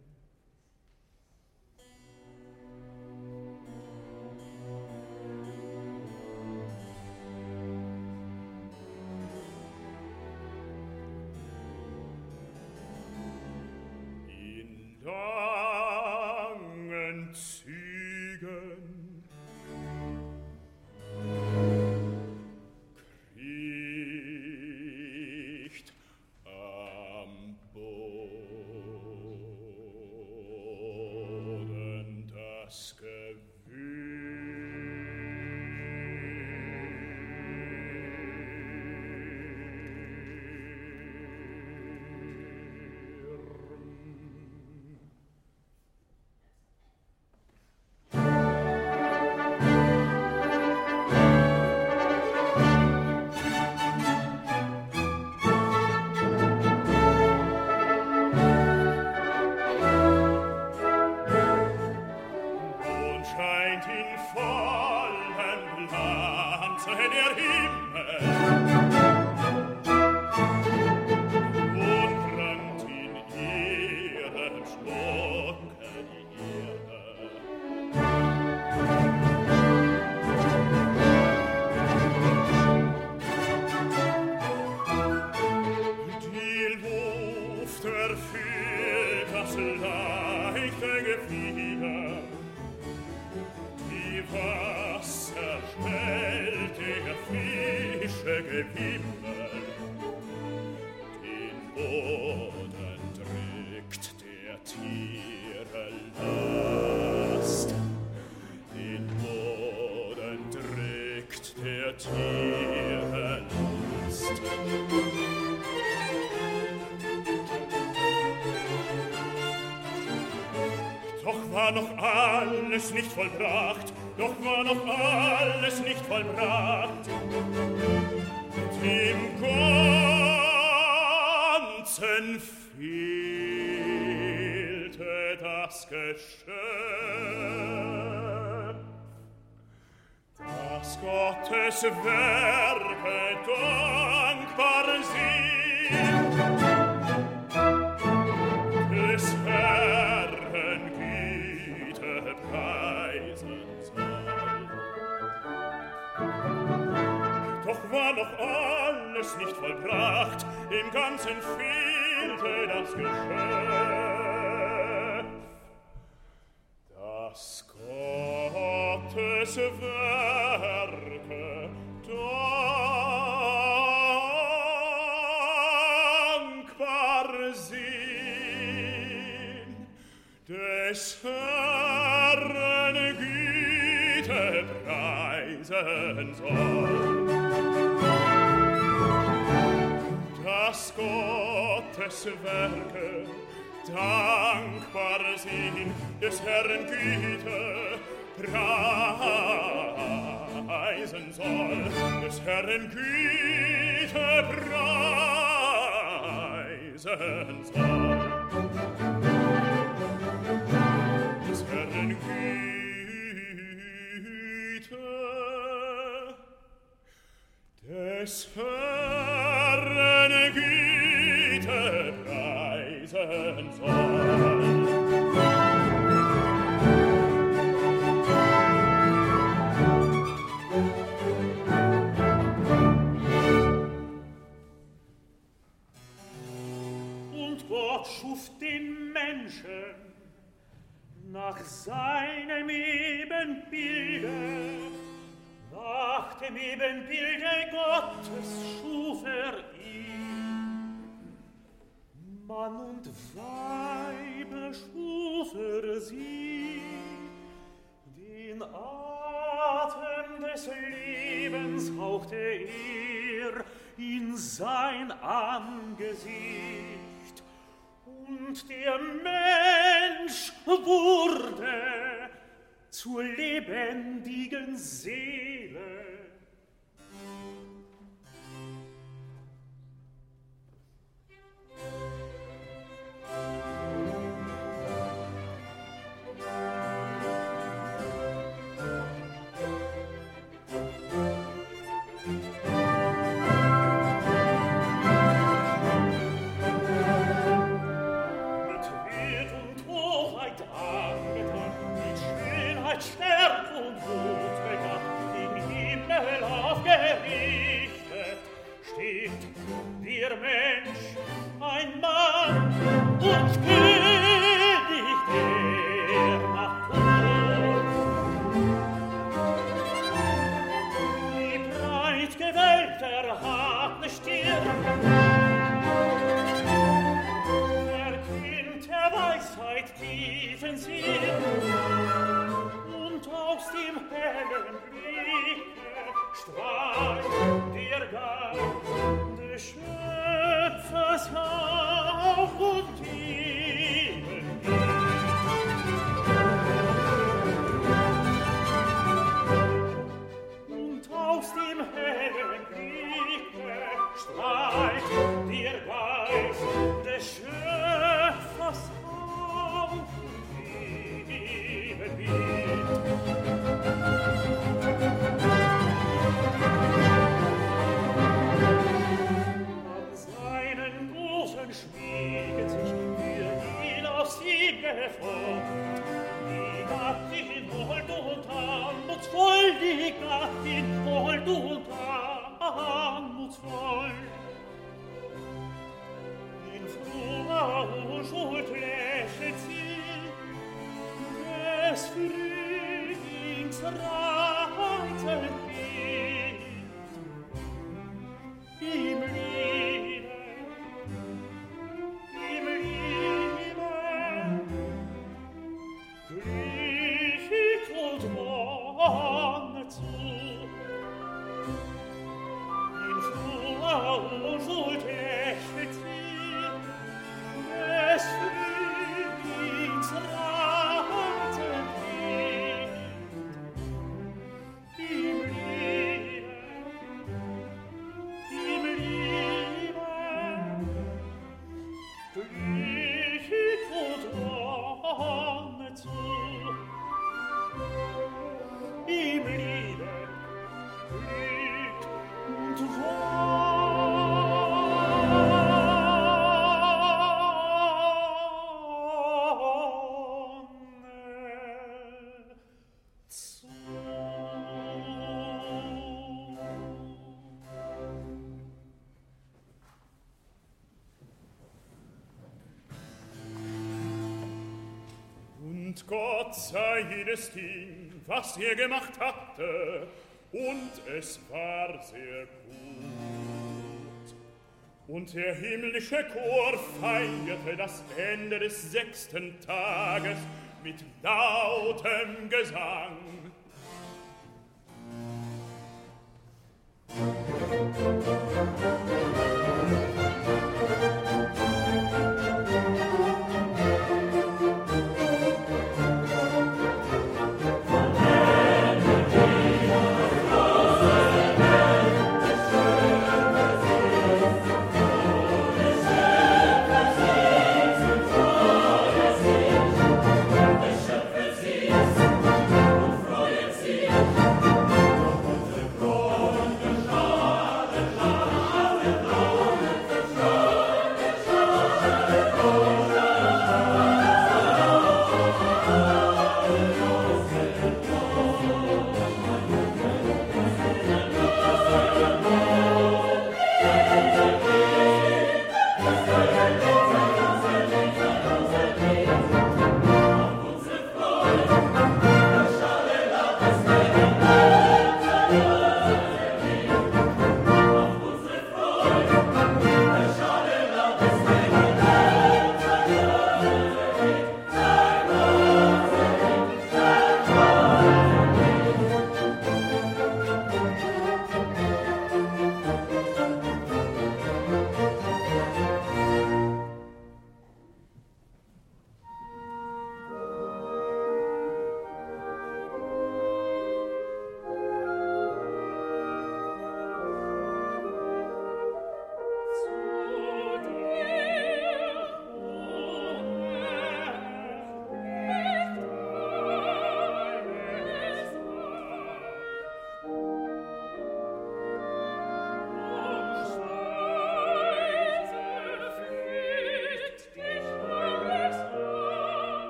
Speaker 2: war noch alles nicht vollbracht, doch war noch alles nicht vollbracht. Dem Ganzen fehlte das Geschöpf, das Gottes Werke dankbar sind.
Speaker 3: war noch alles nicht vollbracht, im Ganzen fehlte das Geschöpf. Das Gottes Werke dankbar sehen, des Herrn Güte preisen soll. des Werke, dankbar sind des herren Güte, preisen soll, des herren Güte preisen soll. Des herren Güte, des Herrn Sei jedes Ding, was er gemacht hatte, und es war sehr gut. Und der himmlische Chor feierte das Ende des sechsten Tages mit lautem Gesang.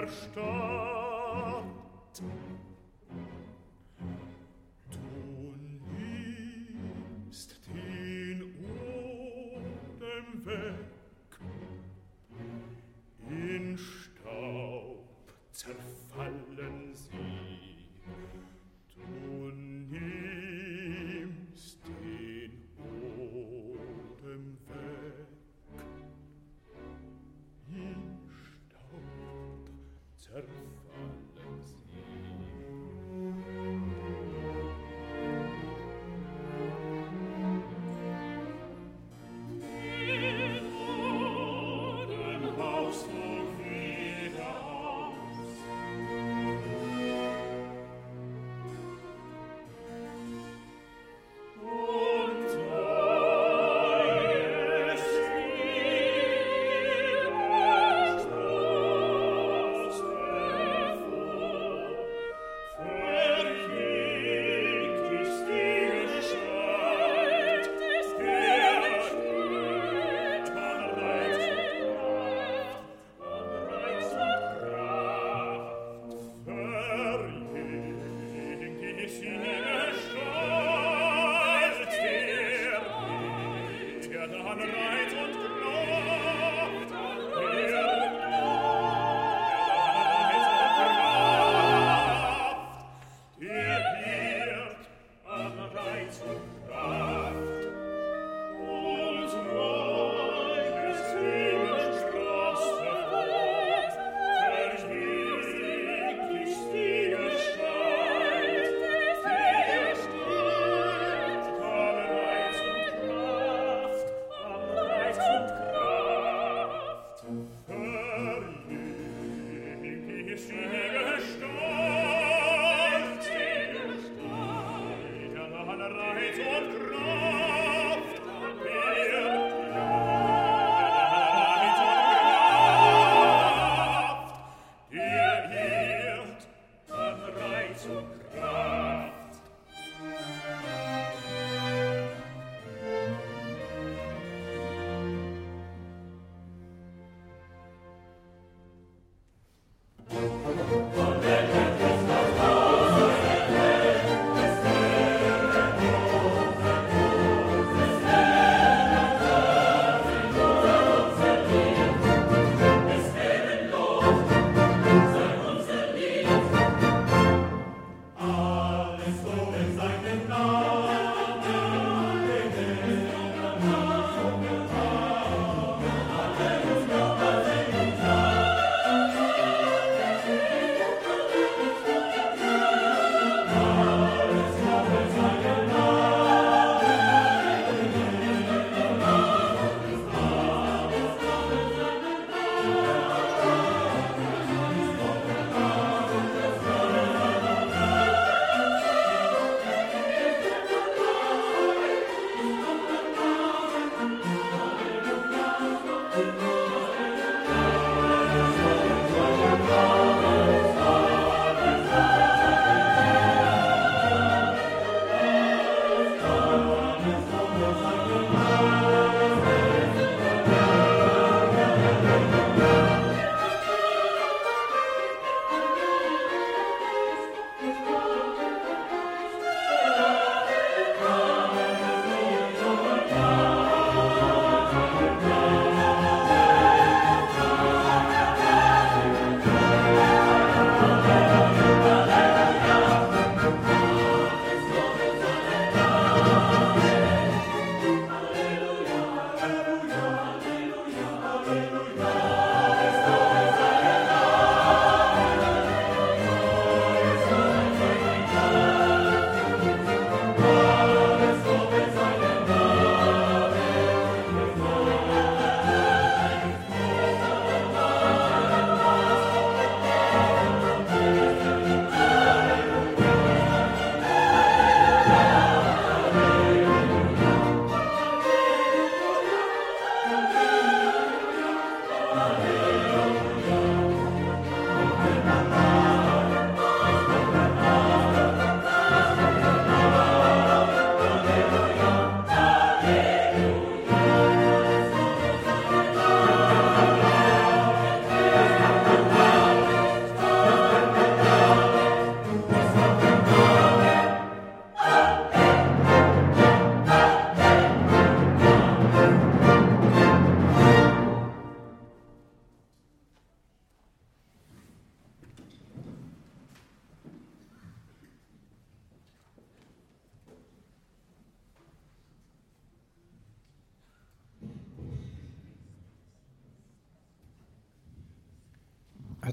Speaker 2: verstorben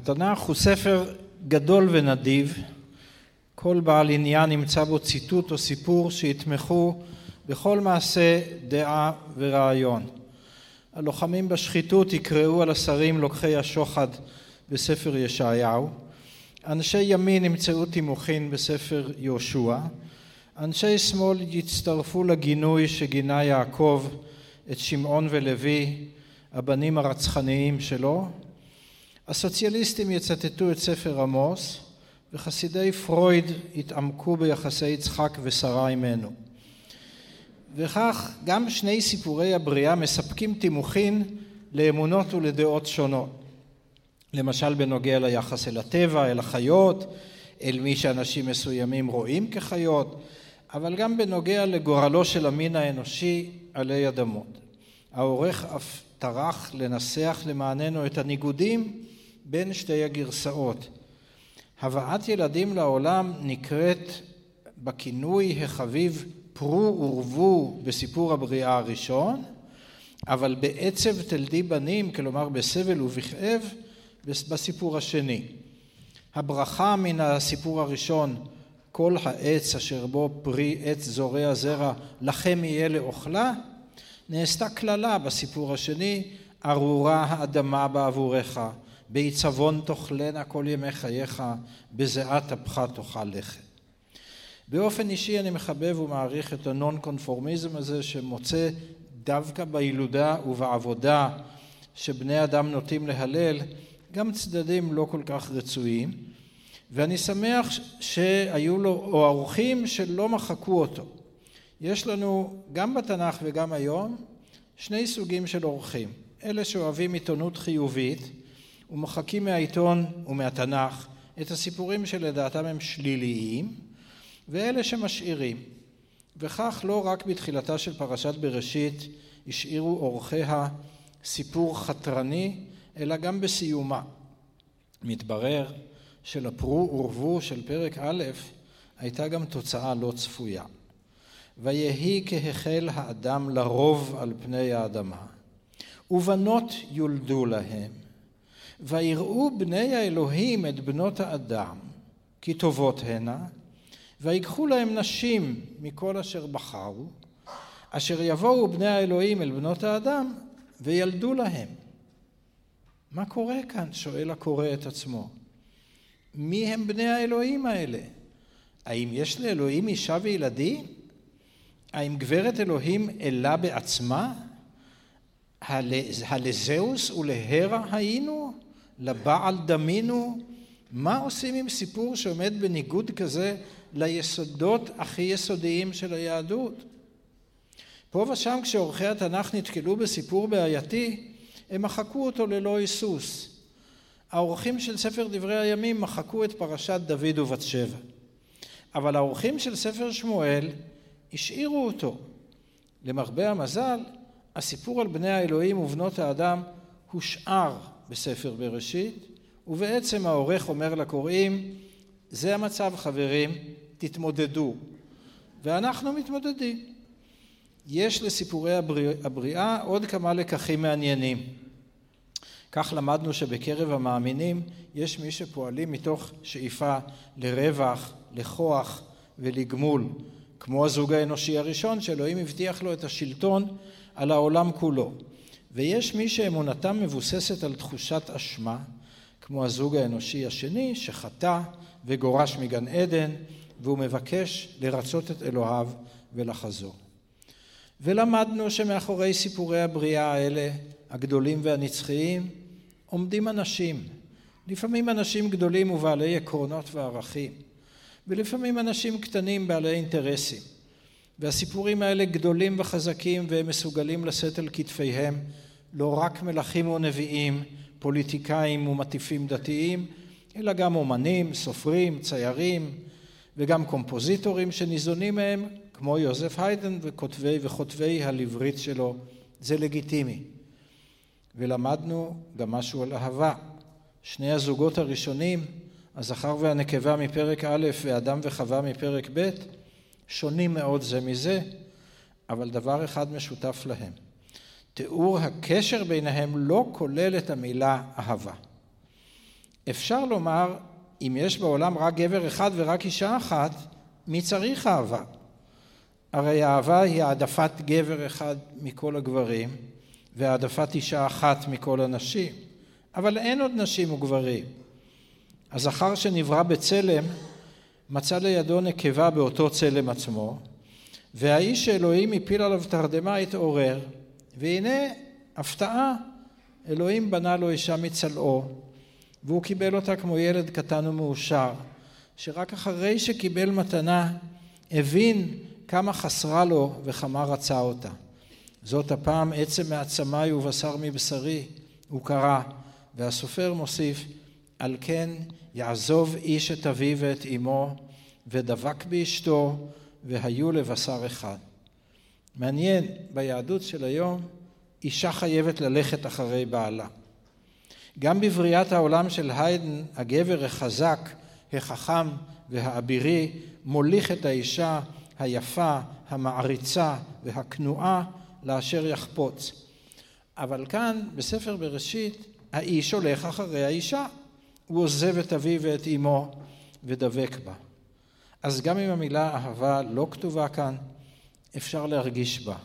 Speaker 1: התנ"ך הוא ספר גדול ונדיב, כל בעל עניין ימצא בו ציטוט או סיפור שיתמכו בכל מעשה דעה ורעיון. הלוחמים בשחיתות יקראו על השרים לוקחי השוחד בספר ישעיהו, אנשי ימין ימצאו תימוכין בספר יהושע, אנשי שמאל יצטרפו לגינוי שגינה יעקב את שמעון ולוי, הבנים הרצחניים שלו, הסוציאליסטים יצטטו את ספר עמוס וחסידי פרויד יתעמקו ביחסי יצחק ושרה עמנו. וכך גם שני סיפורי הבריאה מספקים תימוכין לאמונות ולדעות שונות. למשל בנוגע ליחס אל הטבע, אל החיות, אל מי שאנשים מסוימים רואים כחיות, אבל גם בנוגע לגורלו של המין האנושי עלי אדמות. העורך אף טרח לנסח למעננו את הניגודים בין שתי הגרסאות. הבאת ילדים לעולם נקראת בכינוי החביב פרו ורבו בסיפור הבריאה הראשון, אבל בעצב תלדי בנים, כלומר בסבל ובכאב, בסיפור השני. הברכה מן הסיפור הראשון, כל העץ אשר בו פרי עץ זורע זרע, לכם יהיה לאוכלה, נעשתה קללה בסיפור השני, ארורה האדמה בעבורך, בעיצבון תאכלנה כל ימי חייך, בזיעת אפך תאכל לחם. באופן אישי אני מחבב ומעריך את הנון קונפורמיזם הזה שמוצא דווקא בילודה ובעבודה שבני אדם נוטים להלל גם צדדים לא כל כך רצויים ואני שמח שהיו לו אורחים שלא מחקו אותו. יש לנו גם בתנ"ך וגם היום שני סוגים של אורחים אלה שאוהבים עיתונות חיובית ומוחקים מהעיתון ומהתנ"ך את הסיפורים שלדעתם הם שליליים ואלה שמשאירים. וכך לא רק בתחילתה של פרשת בראשית השאירו אורחיה סיפור חתרני, אלא גם בסיומה. מתברר שלפרו ורבו של פרק א' הייתה גם תוצאה לא צפויה. ויהי כהחל האדם לרוב על פני האדמה, ובנות יולדו להם, ויראו בני האלוהים את בנות האדם כי טובות הנה ויקחו להם נשים מכל אשר בחרו אשר יבואו בני האלוהים אל בנות האדם וילדו להם. מה קורה כאן? שואל הקורא את עצמו. מי הם בני האלוהים האלה? האם יש לאלוהים אישה וילדים? האם גברת אלוהים אלה בעצמה? הלזהוס ולהרה היינו? לבעל דמינו? מה עושים עם סיפור שעומד בניגוד כזה ליסודות הכי יסודיים של היהדות? פה ושם כשעורכי התנ"ך נתקלו בסיפור בעייתי, הם מחקו אותו ללא היסוס. העורכים של ספר דברי הימים מחקו את פרשת דוד ובת שבע. אבל העורכים של ספר שמואל השאירו אותו. למרבה המזל, הסיפור על בני האלוהים ובנות האדם הושאר בספר בראשית, ובעצם העורך אומר לקוראים, זה המצב חברים, תתמודדו. ואנחנו מתמודדים. יש לסיפורי הבריאה עוד כמה לקחים מעניינים. כך למדנו שבקרב המאמינים יש מי שפועלים מתוך שאיפה לרווח, לכוח ולגמול, כמו הזוג האנושי הראשון שאלוהים הבטיח לו את השלטון על העולם כולו. ויש מי שאמונתם מבוססת על תחושת אשמה, כמו הזוג האנושי השני שחטא וגורש מגן עדן והוא מבקש לרצות את אלוהיו ולחזור. ולמדנו שמאחורי סיפורי הבריאה האלה, הגדולים והנצחיים, עומדים אנשים. לפעמים אנשים גדולים ובעלי עקרונות וערכים, ולפעמים אנשים קטנים בעלי אינטרסים. והסיפורים האלה גדולים וחזקים והם מסוגלים לשאת על כתפיהם לא רק מלכים ונביאים, פוליטיקאים ומטיפים דתיים, אלא גם אומנים, סופרים, ציירים וגם קומפוזיטורים שניזונים מהם, כמו יוזף היידן וכותבי וכותבי הלברית שלו. זה לגיטימי. ולמדנו גם משהו על אהבה. שני הזוגות הראשונים, הזכר והנקבה מפרק א' ואדם וחווה מפרק ב', שונים מאוד זה מזה, אבל דבר אחד משותף להם. תיאור הקשר ביניהם לא כולל את המילה אהבה. אפשר לומר, אם יש בעולם רק גבר אחד ורק אישה אחת, מי צריך אהבה? הרי האהבה היא העדפת גבר אחד מכל הגברים והעדפת אישה אחת מכל הנשים, אבל אין עוד נשים וגברים. הזכר שנברא בצלם מצא לידו נקבה באותו צלם עצמו, והאיש שאלוהים הפיל עליו תרדמה התעורר, והנה הפתעה, אלוהים בנה לו אישה מצלעו, והוא קיבל אותה כמו ילד קטן ומאושר, שרק אחרי שקיבל מתנה הבין כמה חסרה לו וכמה רצה אותה. זאת הפעם עצם מעצמי ובשר מבשרי, הוא קרא, והסופר מוסיף, על כן יעזוב איש את אביו ואת אמו, ודבק באשתו, והיו לבשר אחד. מעניין, ביהדות של היום, אישה חייבת ללכת אחרי בעלה. גם בבריאת העולם של היידן, הגבר החזק, החכם והאבירי, מוליך את האישה היפה, המעריצה והכנועה לאשר יחפוץ. אבל כאן, בספר בראשית, האיש הולך אחרי האישה. הוא עוזב את אביו ואת אמו ודבק בה. אז גם אם המילה אהבה לא כתובה כאן, אפשר להרגיש בה.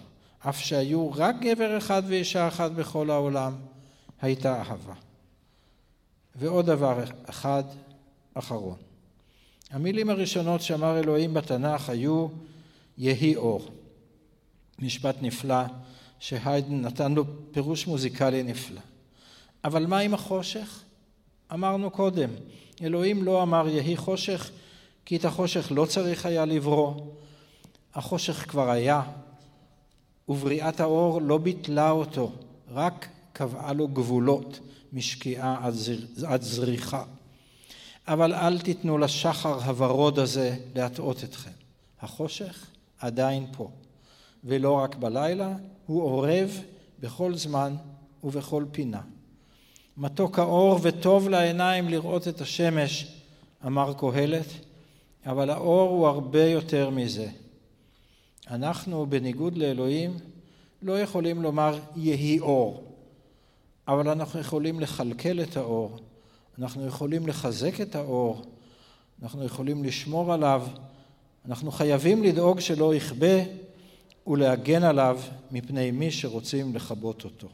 Speaker 1: אף שהיו רק גבר אחד ואישה אחת בכל העולם, הייתה אהבה. ועוד דבר אחד אחרון. המילים הראשונות שאמר אלוהים בתנ"ך היו יהי אור. משפט נפלא שהיידן נתן לו פירוש מוזיקלי נפלא. אבל מה עם החושך? אמרנו קודם, אלוהים לא אמר יהי חושך כי את החושך לא צריך היה לברוא. החושך כבר היה, ובריאת האור לא ביטלה אותו, רק קבעה לו גבולות משקיעה עד, זר, עד זריחה. אבל אל תיתנו לשחר הוורוד הזה להטעות אתכם. החושך עדיין פה, ולא רק בלילה, הוא אורב בכל זמן ובכל פינה. מתוק האור וטוב לעיניים לראות את השמש, אמר קהלת, אבל האור הוא הרבה יותר מזה. אנחנו, בניגוד לאלוהים, לא יכולים לומר יהי אור, אבל אנחנו יכולים לכלכל את האור, אנחנו יכולים לחזק את האור, אנחנו יכולים לשמור עליו, אנחנו חייבים לדאוג שלא יכבה ולהגן עליו מפני מי שרוצים לכבות אותו.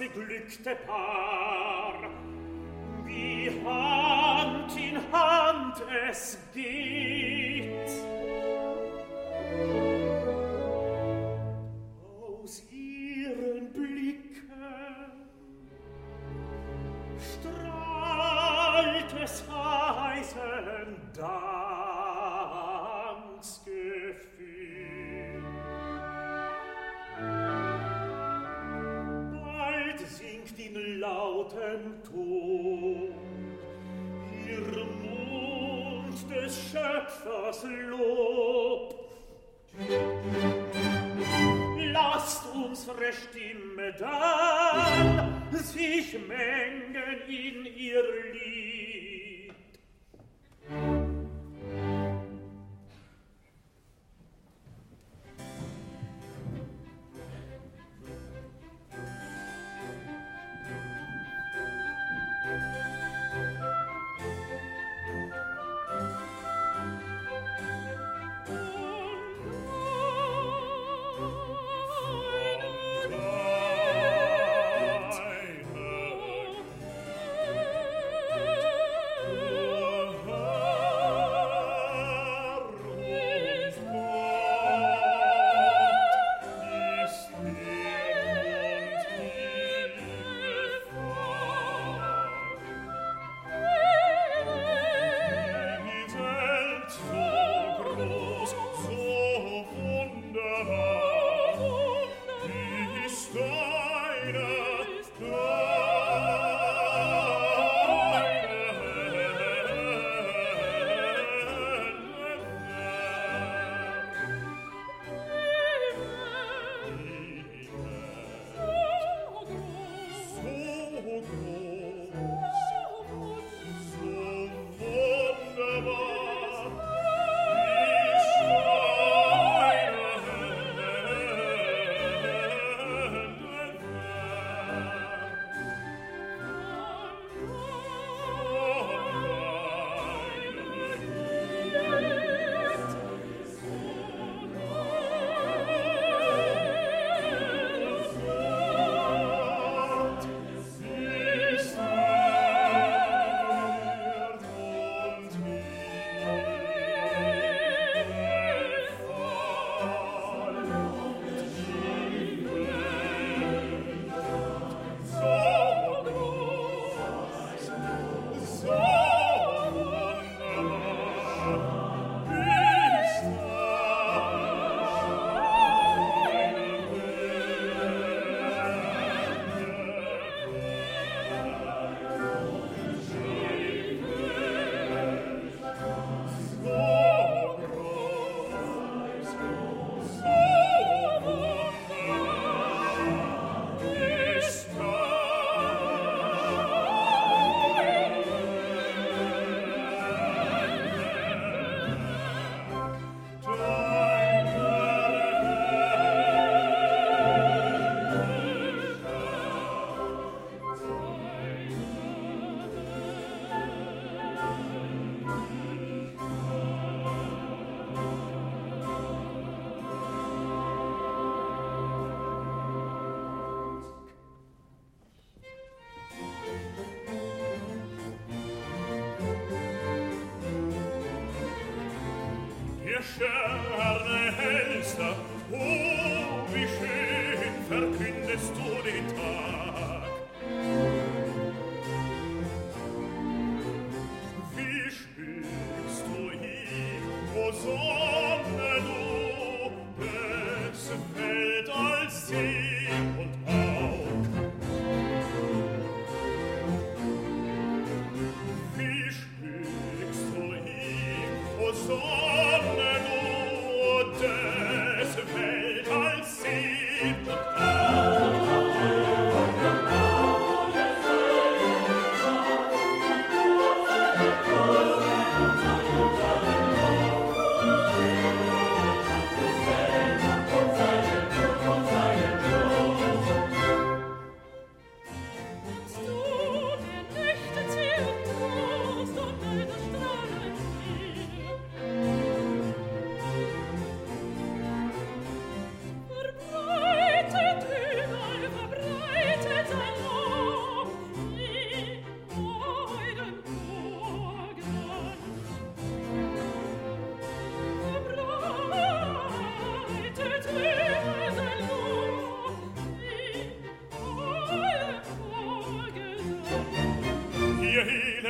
Speaker 2: beglückte Paar, wie Hand in Hand es geht.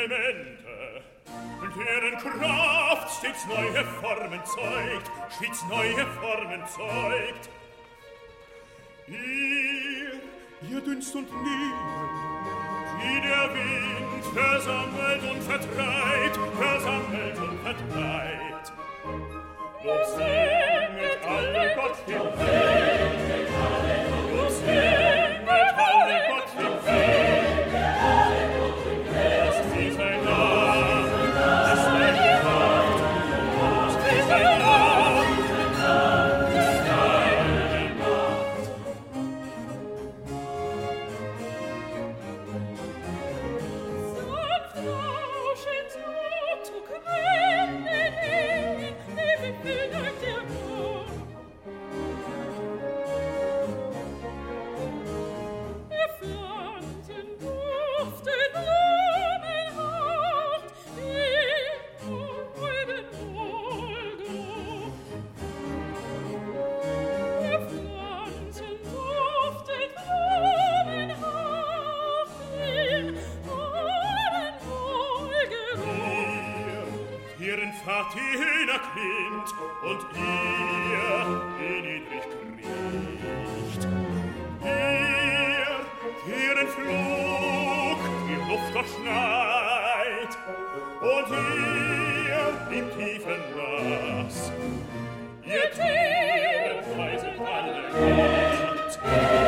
Speaker 2: Elemente, deren Kraft stets neue Formen zeigt, stets neue Formen zeigt. Ihr, ihr dünst und nebelt, die der Wind versammelt und vertreibt, versammelt ihren Vati hinerklimmt und ihr in niedrig kriecht. Ihr, ihren Flug die Luft durchschneit und ihr im tiefen Nass ihr Tiere preiset alle Gott.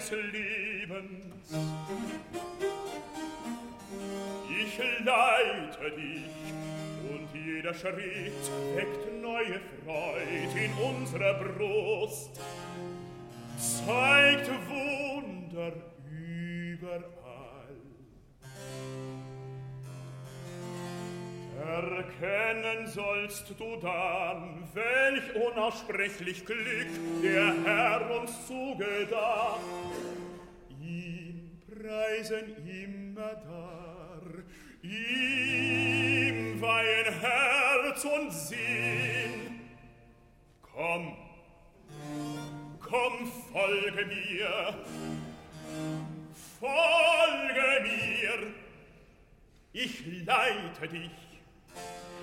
Speaker 2: Meines Lebens. Ich leite dich, und jeder Schritt weckt neue Freud in unserer Brust, zeigt Wunder überall. Erkennen sollst du dann, welch unaussprechlich Glück der Herr uns zugedacht. Ihn preisen immer dar, ihm weihen Herz und Sinn. Komm, komm, folge mir, folge mir, ich leite dich. Thank you.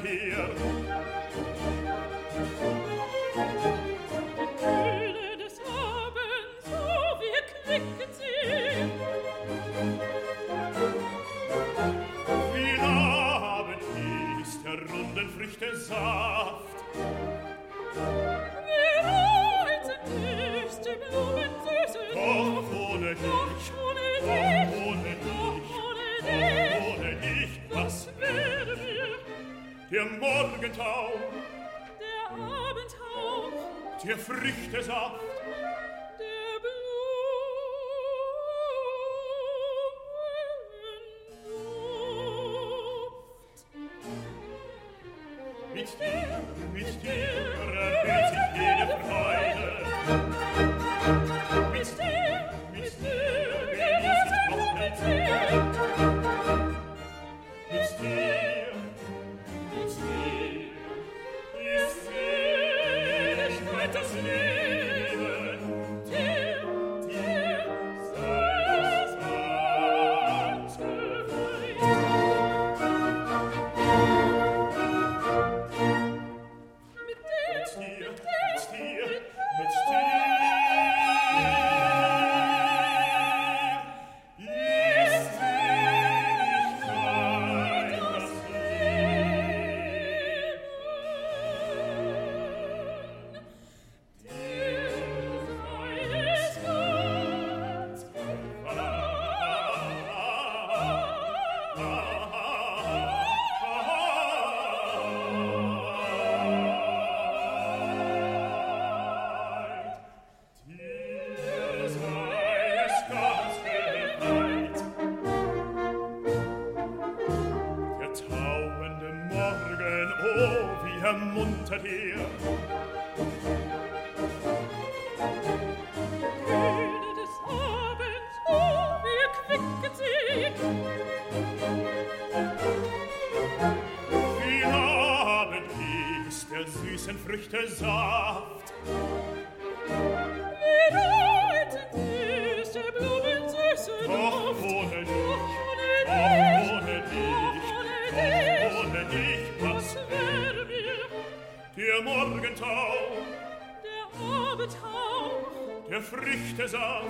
Speaker 2: verlieren It's süßen Früchtesaft. Die
Speaker 5: er Roten Düste, er Blumen süße
Speaker 6: süßen Doch ohne dich,
Speaker 5: doch ohne dich,
Speaker 6: doch ohne dich, was
Speaker 5: wär mir?
Speaker 6: Der Morgentau,
Speaker 5: der Abendtau,
Speaker 6: der
Speaker 2: Früchtesaft,